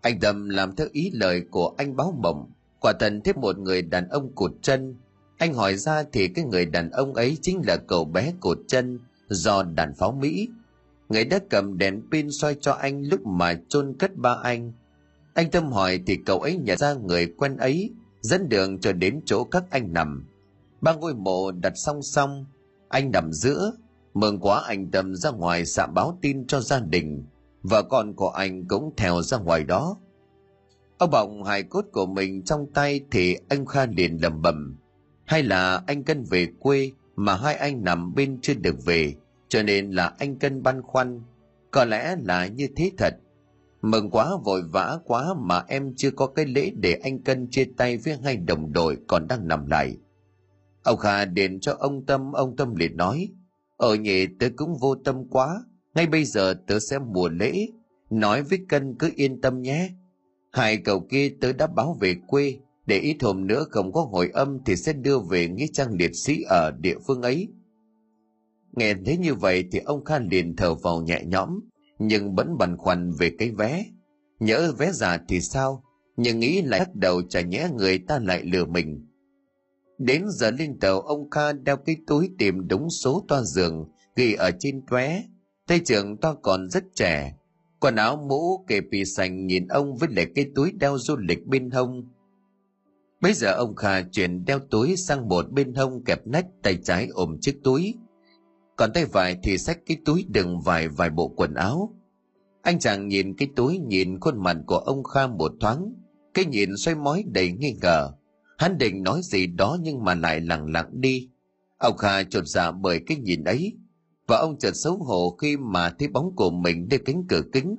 Speaker 1: Anh Tâm làm theo ý lời của anh báo mộng, quả thần tiếp một người đàn ông cụt chân. Anh hỏi ra thì cái người đàn ông ấy chính là cậu bé cột chân do đàn pháo Mỹ. Người đã cầm đèn pin soi cho anh lúc mà chôn cất ba anh. Anh Tâm hỏi thì cậu ấy nhận ra người quen ấy, dẫn đường cho đến chỗ các anh nằm. Ba ngôi mộ đặt song song, anh nằm giữa, mừng quá anh Tâm ra ngoài xạ báo tin cho gia đình, vợ con của anh cũng theo ra ngoài đó. Ông bọng hài cốt của mình trong tay thì anh Kha liền lầm bầm. Hay là anh cân về quê mà hai anh nằm bên chưa được về, cho nên là anh cân băn khoăn. Có lẽ là như thế thật. Mừng quá vội vã quá mà em chưa có cái lễ để anh cân chia tay với hai đồng đội còn đang nằm lại. Ông Kha đền cho ông Tâm, ông Tâm liền nói, ở nhỉ tớ cũng vô tâm quá, ngay bây giờ tớ sẽ mùa lễ, nói với Cân cứ yên tâm nhé. Hai cậu kia tớ đã báo về quê, để ít hôm nữa không có hồi âm thì sẽ đưa về nghĩa trang liệt sĩ ở địa phương ấy. Nghe thấy như vậy thì ông Khan liền thở vào nhẹ nhõm, nhưng vẫn băn khoăn về cái vé. Nhớ vé giả thì sao, nhưng nghĩ lại bắt đầu chả nhẽ người ta lại lừa mình. Đến giờ lên tàu ông Kha đeo cái túi tìm đúng số toa giường ghi ở trên vé. Tay trưởng toa còn rất trẻ. Quần áo mũ kề pì sành nhìn ông với lại cái túi đeo du lịch bên hông. Bây giờ ông Kha chuyển đeo túi sang một bên hông kẹp nách tay trái ôm chiếc túi. Còn tay phải thì xách cái túi đựng vài vài bộ quần áo. Anh chàng nhìn cái túi nhìn khuôn mặt của ông Kha một thoáng. Cái nhìn xoay mói đầy nghi ngờ Hắn định nói gì đó nhưng mà lại lặng lặng đi. Ông Kha trột dạ bởi cái nhìn ấy, và ông chợt xấu hổ khi mà thấy bóng của mình đeo cánh cửa kính.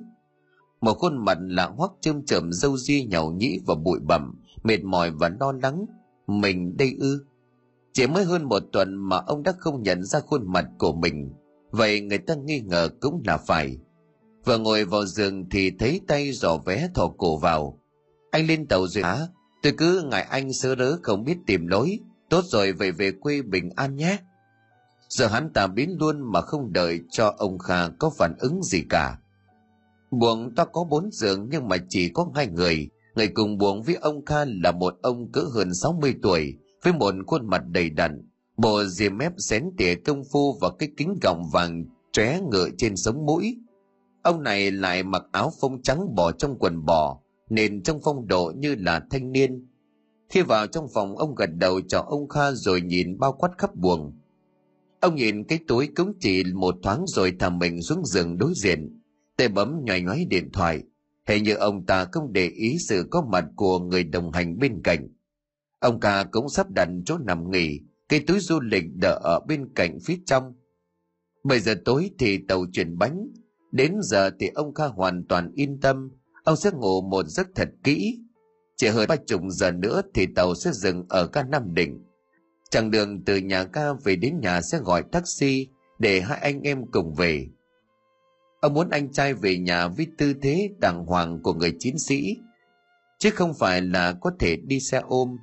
Speaker 1: Một khuôn mặt lạ hoắc châm chởm dâu ria nhàu nhĩ và bụi bặm, mệt mỏi và lo lắng. Mình đây ư. Chỉ mới hơn một tuần mà ông đã không nhận ra khuôn mặt của mình. Vậy người ta nghi ngờ cũng là phải. Vừa ngồi vào giường thì thấy tay giỏ vé thò cổ vào. Anh lên tàu rồi hả? Tôi cứ ngại anh sớ rớ không biết tìm lối. Tốt rồi, về về quê bình an nhé. Giờ hắn ta biến luôn mà không đợi cho ông Kha có phản ứng gì cả. Buồng ta có bốn giường nhưng mà chỉ có hai người. Người cùng buồng với ông Kha là một ông cỡ hơn 60 tuổi với một khuôn mặt đầy đặn, bộ diềm mép xén tỉa công phu và cái kính gọng vàng tróe ngựa trên sống mũi. Ông này lại mặc áo phông trắng bỏ trong quần bò, nên trong phong độ như là thanh niên. Khi vào trong phòng ông gật đầu cho ông Kha rồi nhìn bao quát khắp buồng. Ông nhìn cái túi cống chỉ một thoáng rồi thả mình xuống giường đối diện. Tay bấm nhòi nhói điện thoại. Hình như ông ta không để ý sự có mặt của người đồng hành bên cạnh. Ông ca cũng sắp đặt chỗ nằm nghỉ, cái túi du lịch đỡ ở bên cạnh phía trong. Bây giờ tối thì tàu chuyển bánh, đến giờ thì ông ca hoàn toàn yên tâm, ông sẽ ngủ một giấc thật kỹ. Chỉ hơn ba chục giờ nữa thì tàu sẽ dừng ở ga Nam Định. Chặng đường từ nhà ca về đến nhà sẽ gọi taxi để hai anh em cùng về. Ông muốn anh trai về nhà với tư thế đàng hoàng của người chiến sĩ, chứ không phải là có thể đi xe ôm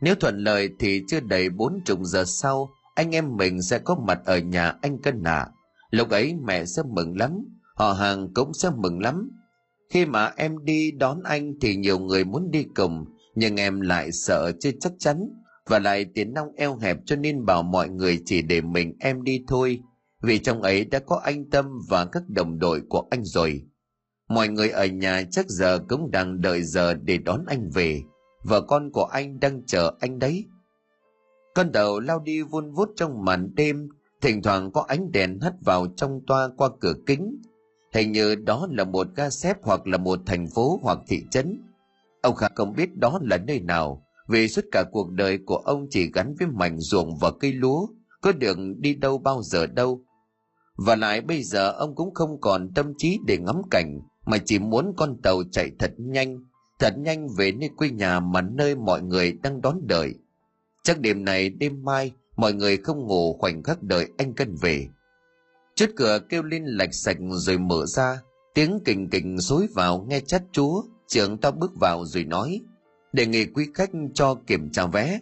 Speaker 1: nếu thuận lợi thì chưa đầy bốn chục giờ sau, anh em mình sẽ có mặt ở nhà anh cân nạ. Lúc ấy mẹ sẽ mừng lắm, họ hàng cũng sẽ mừng lắm. Khi mà em đi đón anh thì nhiều người muốn đi cùng, nhưng em lại sợ chưa chắc chắn, và lại tiền nong eo hẹp cho nên bảo mọi người chỉ để mình em đi thôi, vì trong ấy đã có anh Tâm và các đồng đội của anh rồi. Mọi người ở nhà chắc giờ cũng đang đợi giờ để đón anh về. Vợ con của anh đang chờ anh đấy. Con đầu lao đi vun vút trong màn đêm. Thỉnh thoảng có ánh đèn hắt vào trong toa qua cửa kính. Hình như đó là một ga xếp hoặc là một thành phố hoặc thị trấn. Ông khả không biết đó là nơi nào, vì suốt cả cuộc đời của ông chỉ gắn với mảnh ruộng và cây lúa. Có đường đi đâu bao giờ đâu và lại bây giờ ông cũng không còn tâm trí để ngắm cảnh mà chỉ muốn con tàu chạy thật nhanh thật nhanh về nơi quê nhà mà nơi mọi người đang đón đợi. Chắc đêm này đêm mai mọi người không ngủ khoảnh khắc đợi anh cân về. Chốt cửa kêu lên lạch sạch rồi mở ra, tiếng kình kình xối vào nghe chát chúa, trưởng ta bước vào rồi nói, đề nghị quý khách cho kiểm tra vé.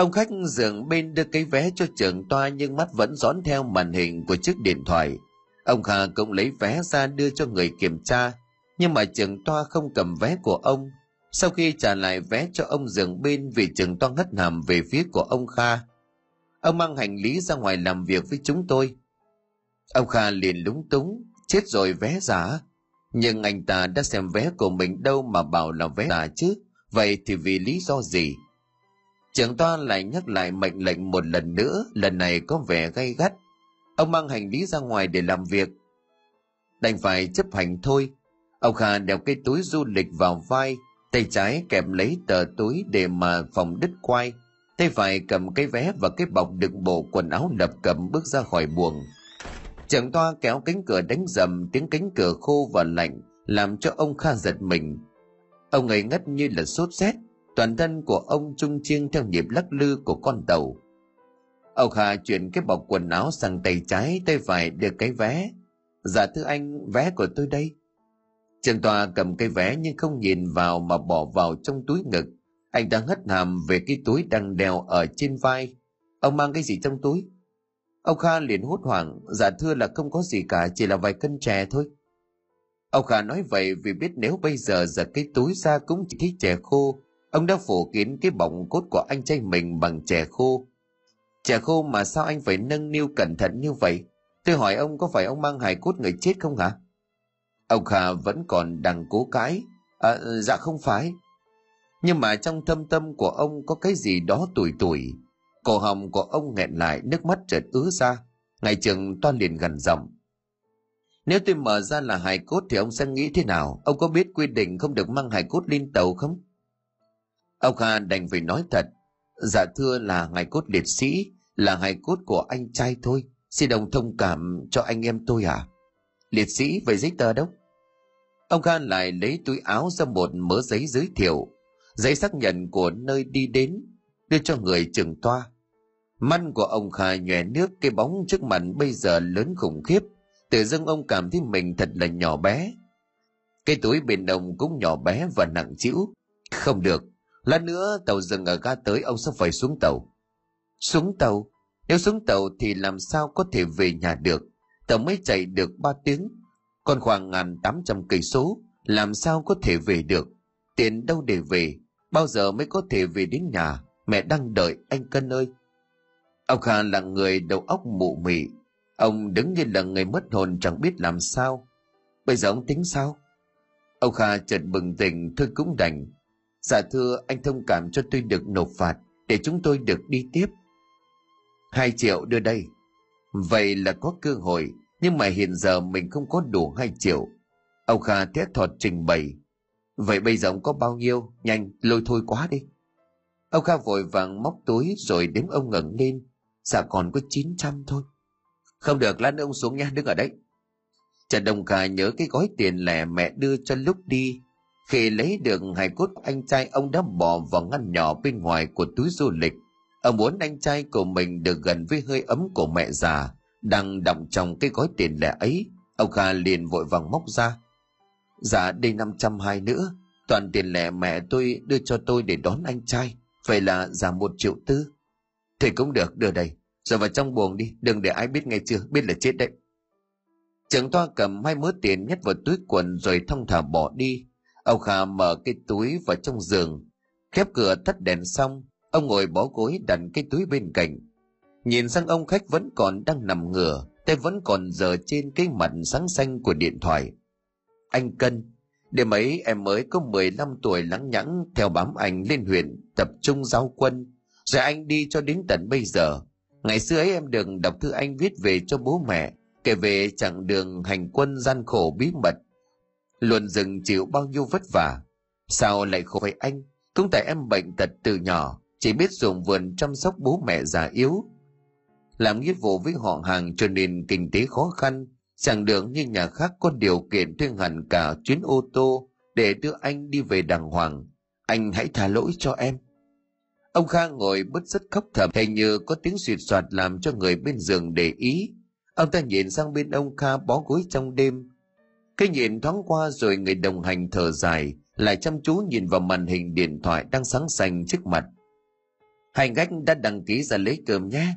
Speaker 1: Ông khách giường bên đưa cái vé cho trưởng toa nhưng mắt vẫn dõn theo màn hình của chiếc điện thoại. Ông Kha cũng lấy vé ra đưa cho người kiểm tra, nhưng mà trưởng toa không cầm vé của ông. Sau khi trả lại vé cho ông giường bên vì trưởng toa ngất hàm về phía của ông Kha. Ông mang hành lý ra ngoài làm việc với chúng tôi. Ông Kha liền lúng túng, chết rồi vé giả. Nhưng anh ta đã xem vé của mình đâu mà bảo là vé giả chứ. Vậy thì vì lý do gì? Trưởng toa lại nhắc lại mệnh lệnh một lần nữa, lần này có vẻ gay gắt. Ông mang hành lý ra ngoài để làm việc. Đành phải chấp hành thôi, Ông Kha đeo cái túi du lịch vào vai, tay trái kèm lấy tờ túi để mà phòng đứt quai, tay phải cầm cái vé và cái bọc đựng bộ quần áo lập cầm bước ra khỏi buồng. trưởng toa kéo cánh cửa đánh dầm tiếng cánh cửa khô và lạnh làm cho ông Kha giật mình. Ông ấy ngất như là sốt rét, toàn thân của ông trung chiêng theo nhịp lắc lư của con tàu. Ông Kha chuyển cái bọc quần áo sang tay trái, tay phải đưa cái vé. Dạ thưa anh, vé của tôi đây. Trần Tòa cầm cây vé nhưng không nhìn vào mà bỏ vào trong túi ngực. Anh đang hất hàm về cái túi đang đeo ở trên vai. Ông mang cái gì trong túi? Ông Kha liền hốt hoảng, dạ thưa là không có gì cả, chỉ là vài cân chè thôi. Ông Kha nói vậy vì biết nếu bây giờ giật cái túi ra cũng chỉ thấy chè khô. Ông đã phủ kín cái bọng cốt của anh trai mình bằng chè khô. Chè khô mà sao anh phải nâng niu cẩn thận như vậy? Tôi hỏi ông có phải ông mang hài cốt người chết không hả? Ông Kha vẫn còn đang cố cãi. À, dạ không phải. Nhưng mà trong thâm tâm của ông có cái gì đó tủi tủi. Cổ họng của ông nghẹn lại nước mắt chợt ứa ra. Ngày trường toan liền gần giọng. Nếu tôi mở ra là hài cốt thì ông sẽ nghĩ thế nào? Ông có biết quy định không được mang hài cốt lên tàu không? Ông Kha đành phải nói thật. Dạ thưa là hài cốt liệt sĩ, là hài cốt của anh trai thôi. Xin ông thông cảm cho anh em tôi à? Liệt sĩ về giấy tờ đâu? Ông Kha lại lấy túi áo ra một mớ giấy giới thiệu, giấy xác nhận của nơi đi đến. đưa cho người trưởng toa. Mắt của ông Kha nhòe nước cái bóng trước mặt bây giờ lớn khủng khiếp. Tự dưng ông cảm thấy mình thật là nhỏ bé. Cái túi bên đồng cũng nhỏ bé và nặng chịu. Không được, lát nữa tàu dừng ở ga tới ông sẽ phải xuống tàu. Xuống tàu? Nếu xuống tàu thì làm sao có thể về nhà được? Tàu mới chạy được 3 tiếng, còn khoảng ngàn tám trăm cây số, làm sao có thể về được? Tiền đâu để về? Bao giờ mới có thể về đến nhà? Mẹ đang đợi anh Cân ơi. Ông Kha là người đầu óc mụ mị. Ông đứng như là người mất hồn chẳng biết làm sao. Bây giờ ông tính sao? Ông Kha chợt bừng tỉnh thôi cũng đành. Dạ thưa anh thông cảm cho tôi được nộp phạt để chúng tôi được đi tiếp. Hai triệu đưa đây. Vậy là có cơ hội, nhưng mà hiện giờ mình không có đủ hai triệu. Ông Kha thét thọt trình bày. Vậy bây giờ ông có bao nhiêu? Nhanh, lôi thôi quá đi. Ông Kha vội vàng móc túi rồi đếm ông ngẩng lên. Dạ còn có 900 thôi. Không được, lát nữa ông xuống nha, đứng ở đấy. Trần Đồng Kha nhớ cái gói tiền lẻ mẹ đưa cho lúc đi. Khi lấy được hài cốt anh trai ông đã bỏ vào ngăn nhỏ bên ngoài của túi du lịch. Ông muốn anh trai của mình được gần với hơi ấm của mẹ già, đang đọng trong cái gói tiền lẻ ấy. Ông Kha liền vội vàng móc ra. Dạ đây 520 nữa, toàn tiền lẻ mẹ tôi đưa cho tôi để đón anh trai. Vậy là giảm một triệu tư. Thì cũng được, đưa đây. Rồi vào trong buồng đi, đừng để ai biết nghe chưa, biết là chết đấy. Trưởng toa cầm hai mớ tiền nhét vào túi quần rồi thông thả bỏ đi. Ông Kha mở cái túi vào trong giường. Khép cửa thắt đèn xong, ông ngồi bó gối đặt cái túi bên cạnh. Nhìn sang ông khách vẫn còn đang nằm ngửa, tay vẫn còn giờ trên cái mặt sáng xanh của điện thoại. Anh Cân, đêm ấy em mới có 15 tuổi lắng nhắng theo bám anh lên huyện tập trung giáo quân. Rồi anh đi cho đến tận bây giờ. Ngày xưa ấy em đừng đọc thư anh viết về cho bố mẹ kể về chặng đường hành quân gian khổ bí mật luôn dừng chịu bao nhiêu vất vả. Sao lại khổ với anh? Cũng tại em bệnh tật từ nhỏ, chỉ biết dùng vườn chăm sóc bố mẹ già yếu. Làm nghĩa vụ với họ hàng cho nên kinh tế khó khăn. Chẳng đường như nhà khác có điều kiện thuê hẳn cả chuyến ô tô để đưa anh đi về đàng hoàng. Anh hãy tha lỗi cho em. Ông Kha ngồi bứt rất khóc thầm, hình như có tiếng suyệt soạt làm cho người bên giường để ý. Ông ta nhìn sang bên ông Kha bó gối trong đêm. Cái nhìn thoáng qua rồi người đồng hành thở dài, lại chăm chú nhìn vào màn hình điện thoại đang sáng xanh trước mặt. Hành khách đã đăng ký ra lấy cơm nhé.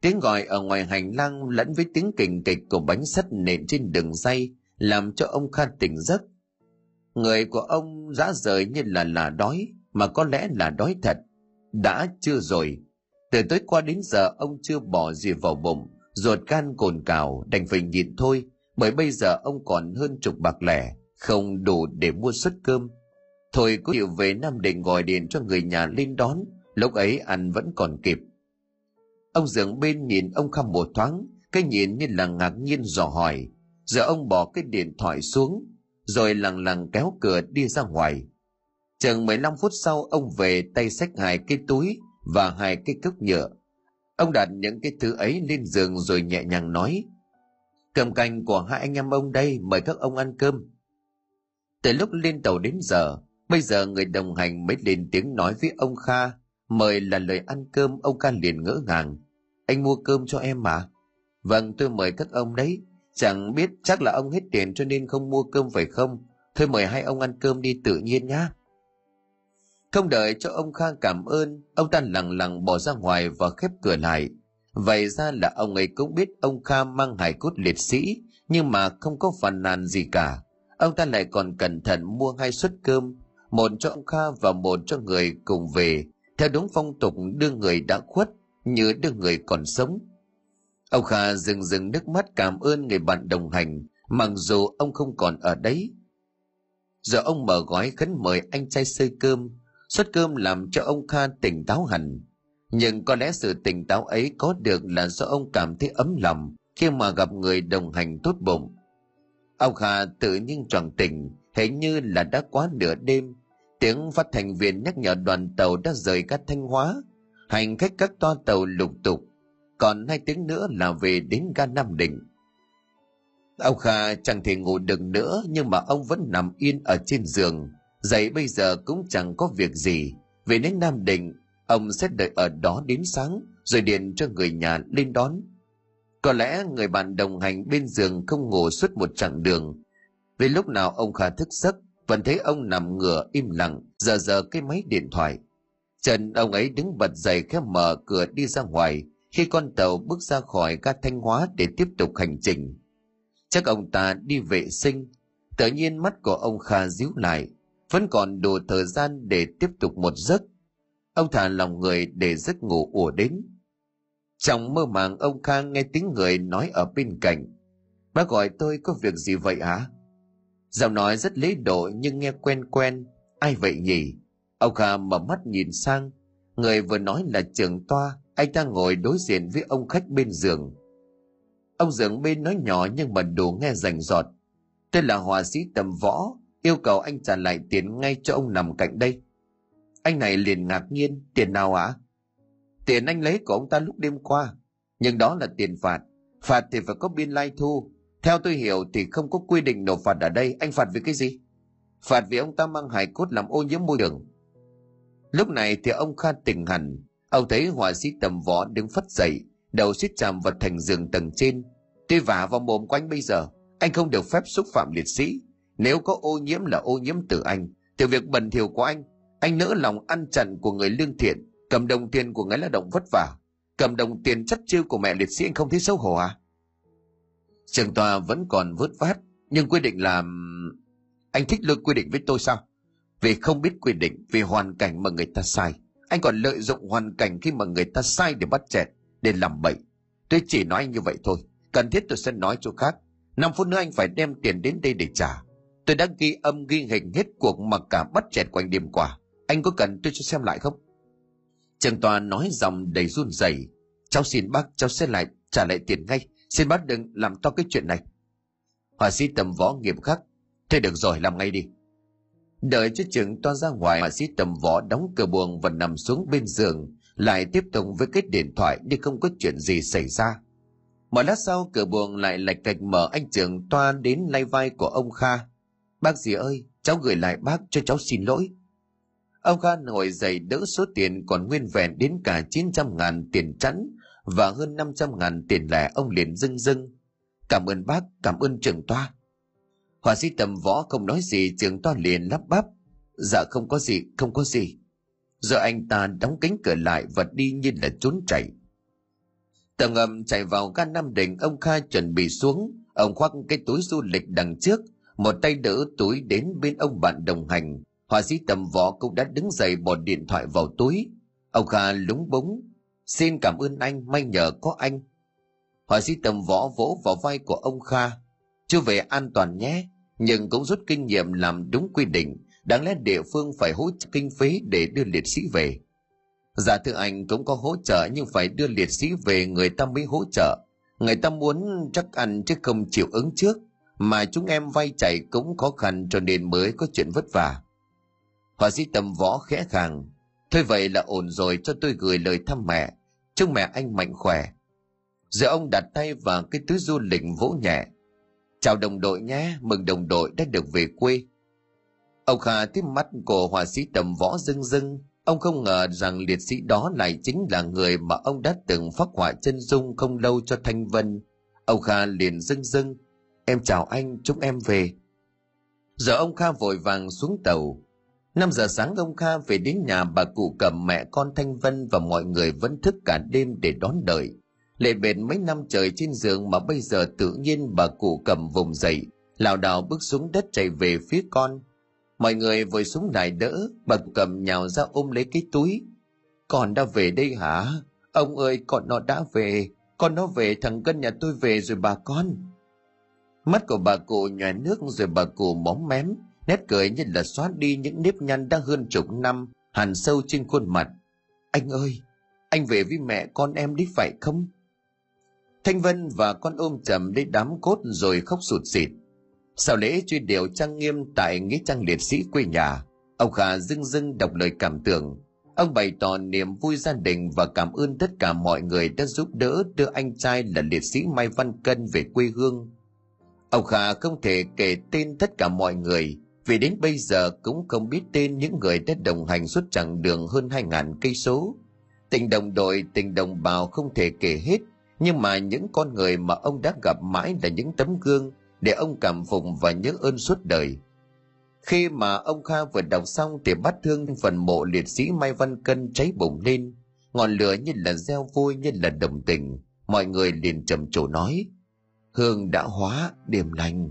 Speaker 1: Tiếng gọi ở ngoài hành lang lẫn với tiếng kình kịch của bánh sắt nện trên đường dây làm cho ông Kha tỉnh giấc. Người của ông dã rời như là là đói, mà có lẽ là đói thật. Đã chưa rồi. Từ tối qua đến giờ ông chưa bỏ gì vào bụng, ruột gan cồn cào đành phải nhịn thôi bởi bây giờ ông còn hơn chục bạc lẻ, không đủ để mua suất cơm. Thôi có chịu về nam định gọi điện cho người nhà lên đón, lúc ấy ăn vẫn còn kịp. Ông dường bên nhìn ông khăm một thoáng, cái nhìn như là ngạc nhiên dò hỏi. Giờ ông bỏ cái điện thoại xuống, rồi lằng lằng kéo cửa đi ra ngoài. Chừng 15 phút sau, ông về tay xách hai cái túi và hai cái cốc nhựa. Ông đặt những cái thứ ấy lên giường rồi nhẹ nhàng nói. Cầm canh của hai anh em ông đây, mời các ông ăn cơm. Từ lúc lên tàu đến giờ, bây giờ người đồng hành mới lên tiếng nói với ông Kha, mời là lời ăn cơm, ông Kha liền ngỡ ngàng. Anh mua cơm cho em mà. Vâng, tôi mời các ông đấy. Chẳng biết chắc là ông hết tiền cho nên không mua cơm phải không? Thôi mời hai ông ăn cơm đi tự nhiên nhá. Không đợi cho ông Kha cảm ơn, ông ta lặng lặng bỏ ra ngoài và khép cửa lại. Vậy ra là ông ấy cũng biết ông Kha mang hài cốt liệt sĩ, nhưng mà không có phàn nàn gì cả. Ông ta lại còn cẩn thận mua hai suất cơm, một cho ông Kha và một cho người cùng về, theo đúng phong tục đưa người đã khuất như đưa người còn sống. Ông Kha dừng dừng nước mắt cảm ơn người bạn đồng hành, mặc dù ông không còn ở đấy. Giờ ông mở gói khấn mời anh trai xơi cơm, Suất cơm làm cho ông Kha tỉnh táo hẳn. Nhưng có lẽ sự tỉnh táo ấy có được là do ông cảm thấy ấm lòng khi mà gặp người đồng hành tốt bụng. Ông Kha tự nhiên tròn tỉnh, hình như là đã quá nửa đêm. Tiếng phát thành viên nhắc nhở đoàn tàu đã rời các Thanh Hóa. Hành khách các toa tàu lục tục. Còn hai tiếng nữa là về đến ga Nam Định. Ông Kha chẳng thể ngủ được nữa nhưng mà ông vẫn nằm yên ở trên giường Dậy bây giờ cũng chẳng có việc gì. Về đến Nam Định, ông sẽ đợi ở đó đến sáng, rồi điện cho người nhà lên đón. Có lẽ người bạn đồng hành bên giường không ngủ suốt một chặng đường. Vì lúc nào ông kha thức giấc, vẫn thấy ông nằm ngửa im lặng, giờ giờ cái máy điện thoại. Trần ông ấy đứng bật dậy khép mở cửa đi ra ngoài, khi con tàu bước ra khỏi ga thanh hóa để tiếp tục hành trình. Chắc ông ta đi vệ sinh. Tự nhiên mắt của ông kha díu lại, vẫn còn đủ thời gian để tiếp tục một giấc ông thả lòng người để giấc ngủ ùa đến. Trong mơ màng, ông khang nghe tiếng người nói ở bên cạnh. Bác gọi, tôi có việc gì vậy hả? Giọng nói rất lễ độ nhưng nghe quen quen. Ai vậy nhỉ? Ông kha mở mắt nhìn sang. Người vừa nói là trưởng toa, anh ta ngồi đối diện với ông khách bên giường. Ông giường bên nói nhỏ nhưng mà đủ nghe rành giọt tôi là họa sĩ tầm võ, yêu cầu anh trả lại tiền ngay cho ông nằm cạnh đây anh này liền ngạc nhiên, tiền nào ạ? À? tiền anh lấy của ông ta lúc đêm qua, nhưng đó là tiền phạt. Phạt thì phải có biên lai thu. Theo tôi hiểu thì không có quy định nộp phạt ở đây, anh phạt vì cái gì? Phạt vì ông ta mang hải cốt làm ô nhiễm môi trường. Lúc này thì ông kha tỉnh hẳn. Ông thấy họa sĩ tầm võ đứng phất dậy, đầu suýt chạm vào thành giường tầng trên. Tuy vả vào mồm của anh bây giờ, anh không được phép xúc phạm liệt sĩ. Nếu có ô nhiễm là ô nhiễm từ anh. Từ việc bẩn thỉu của anh anh nỡ lòng ăn chặn của người lương thiện, cầm đồng tiền của người lao động vất vả, cầm đồng tiền chất chiêu của mẹ liệt sĩ anh không thấy xấu hổ à? Trường tòa vẫn còn vớt vát, nhưng quy định là, anh thích lôi quy định với tôi sao? Vì không biết quy định vì hoàn cảnh mà người ta sai. Anh còn lợi dụng hoàn cảnh khi mà người ta sai để bắt chẹt, để làm bậy. Tôi chỉ nói anh như vậy thôi, cần thiết tôi sẽ nói chỗ khác. Năm phút nữa anh phải đem tiền đến đây để trả. Tôi đã ghi âm ghi hình hết cuộc mà cả bắt chẹt của anh đêm qua anh có cần tôi cho xem lại không? Trường Toàn nói giọng đầy run rẩy. Cháu xin bác, cháu sẽ lại trả lại tiền ngay. Xin bác đừng làm to cái chuyện này. Họa sĩ tầm võ nghiêm khắc. Thế được rồi, làm ngay đi. Đợi cho trường toan ra ngoài, họa sĩ tầm võ đóng cửa buồng và nằm xuống bên giường, lại tiếp tục với cái điện thoại như không có chuyện gì xảy ra. Một lát sau, cửa buồng lại lạch cạch mở anh trường toan đến lay vai của ông kha. Bác gì ơi, cháu gửi lại bác cho cháu xin lỗi. Ông Kha ngồi dậy đỡ số tiền còn nguyên vẹn đến cả 900 ngàn tiền chắn và hơn 500 ngàn tiền lẻ ông liền dưng dưng. Cảm ơn bác, cảm ơn trưởng toa. Họa sĩ tầm võ không nói gì trưởng toa liền lắp bắp. Dạ không có gì, không có gì. Rồi anh ta đóng cánh cửa lại và đi như là trốn chạy. Tầng ngầm chạy vào gan Nam Định ông Kha chuẩn bị xuống. Ông khoác cái túi du lịch đằng trước, một tay đỡ túi đến bên ông bạn đồng hành Họa sĩ tầm võ cũng đã đứng dậy bỏ điện thoại vào túi. Ông Kha lúng búng. Xin cảm ơn anh, may nhờ có anh. Họa sĩ tầm võ vỗ vào vai của ông Kha. Chưa về an toàn nhé, nhưng cũng rút kinh nghiệm làm đúng quy định. Đáng lẽ địa phương phải hỗ trợ kinh phí để đưa liệt sĩ về. Dạ thưa anh cũng có hỗ trợ nhưng phải đưa liệt sĩ về người ta mới hỗ trợ. Người ta muốn chắc ăn chứ không chịu ứng trước. Mà chúng em vay chạy cũng khó khăn cho nên mới có chuyện vất vả. Họa sĩ tâm võ khẽ khàng. Thôi vậy là ổn rồi cho tôi gửi lời thăm mẹ. Chúc mẹ anh mạnh khỏe. giờ ông đặt tay vào cái túi du lịch vỗ nhẹ. Chào đồng đội nhé, mừng đồng đội đã được về quê. Ông Kha tiếp mắt của họa sĩ tầm võ dưng dưng. Ông không ngờ rằng liệt sĩ đó lại chính là người mà ông đã từng phát họa chân dung không lâu cho Thanh Vân. Ông Kha liền dưng dưng. Em chào anh, chúc em về. Giờ ông Kha vội vàng xuống tàu, 5 giờ sáng ông Kha về đến nhà bà cụ cầm mẹ con Thanh Vân và mọi người vẫn thức cả đêm để đón đợi. Lệ bệt mấy năm trời trên giường mà bây giờ tự nhiên bà cụ cầm vùng dậy, lảo đảo bước xuống đất chạy về phía con. Mọi người vội xuống lại đỡ, bà cụ cầm nhào ra ôm lấy cái túi. Con đã về đây hả? Ông ơi, con nó đã về. Con nó về, thằng cân nhà tôi về rồi bà con. Mắt của bà cụ nhòe nước rồi bà cụ móm mém, nét cười như là xóa đi những nếp nhăn đã hơn chục năm, hằn sâu trên khuôn mặt. Anh ơi, anh về với mẹ con em đi phải không? Thanh vân và con ôm chầm lấy đám cốt rồi khóc sụt sịt. Sau lễ truy điệu trang nghiêm tại nghĩa trang liệt sĩ quê nhà, ông khả dưng dưng đọc lời cảm tưởng. Ông bày tỏ niềm vui gia đình và cảm ơn tất cả mọi người đã giúp đỡ đưa anh trai là liệt sĩ mai văn cân về quê hương. Ông khả không thể kể tên tất cả mọi người vì đến bây giờ cũng không biết tên những người đã đồng hành suốt chặng đường hơn hai ngàn cây số. Tình đồng đội, tình đồng bào không thể kể hết, nhưng mà những con người mà ông đã gặp mãi là những tấm gương để ông cảm phục và nhớ ơn suốt đời. Khi mà ông Kha vừa đọc xong thì bắt thương phần mộ liệt sĩ Mai Văn Cân cháy bùng lên, ngọn lửa như là gieo vui như là đồng tình, mọi người liền trầm trồ nói, hương đã hóa, điềm lành.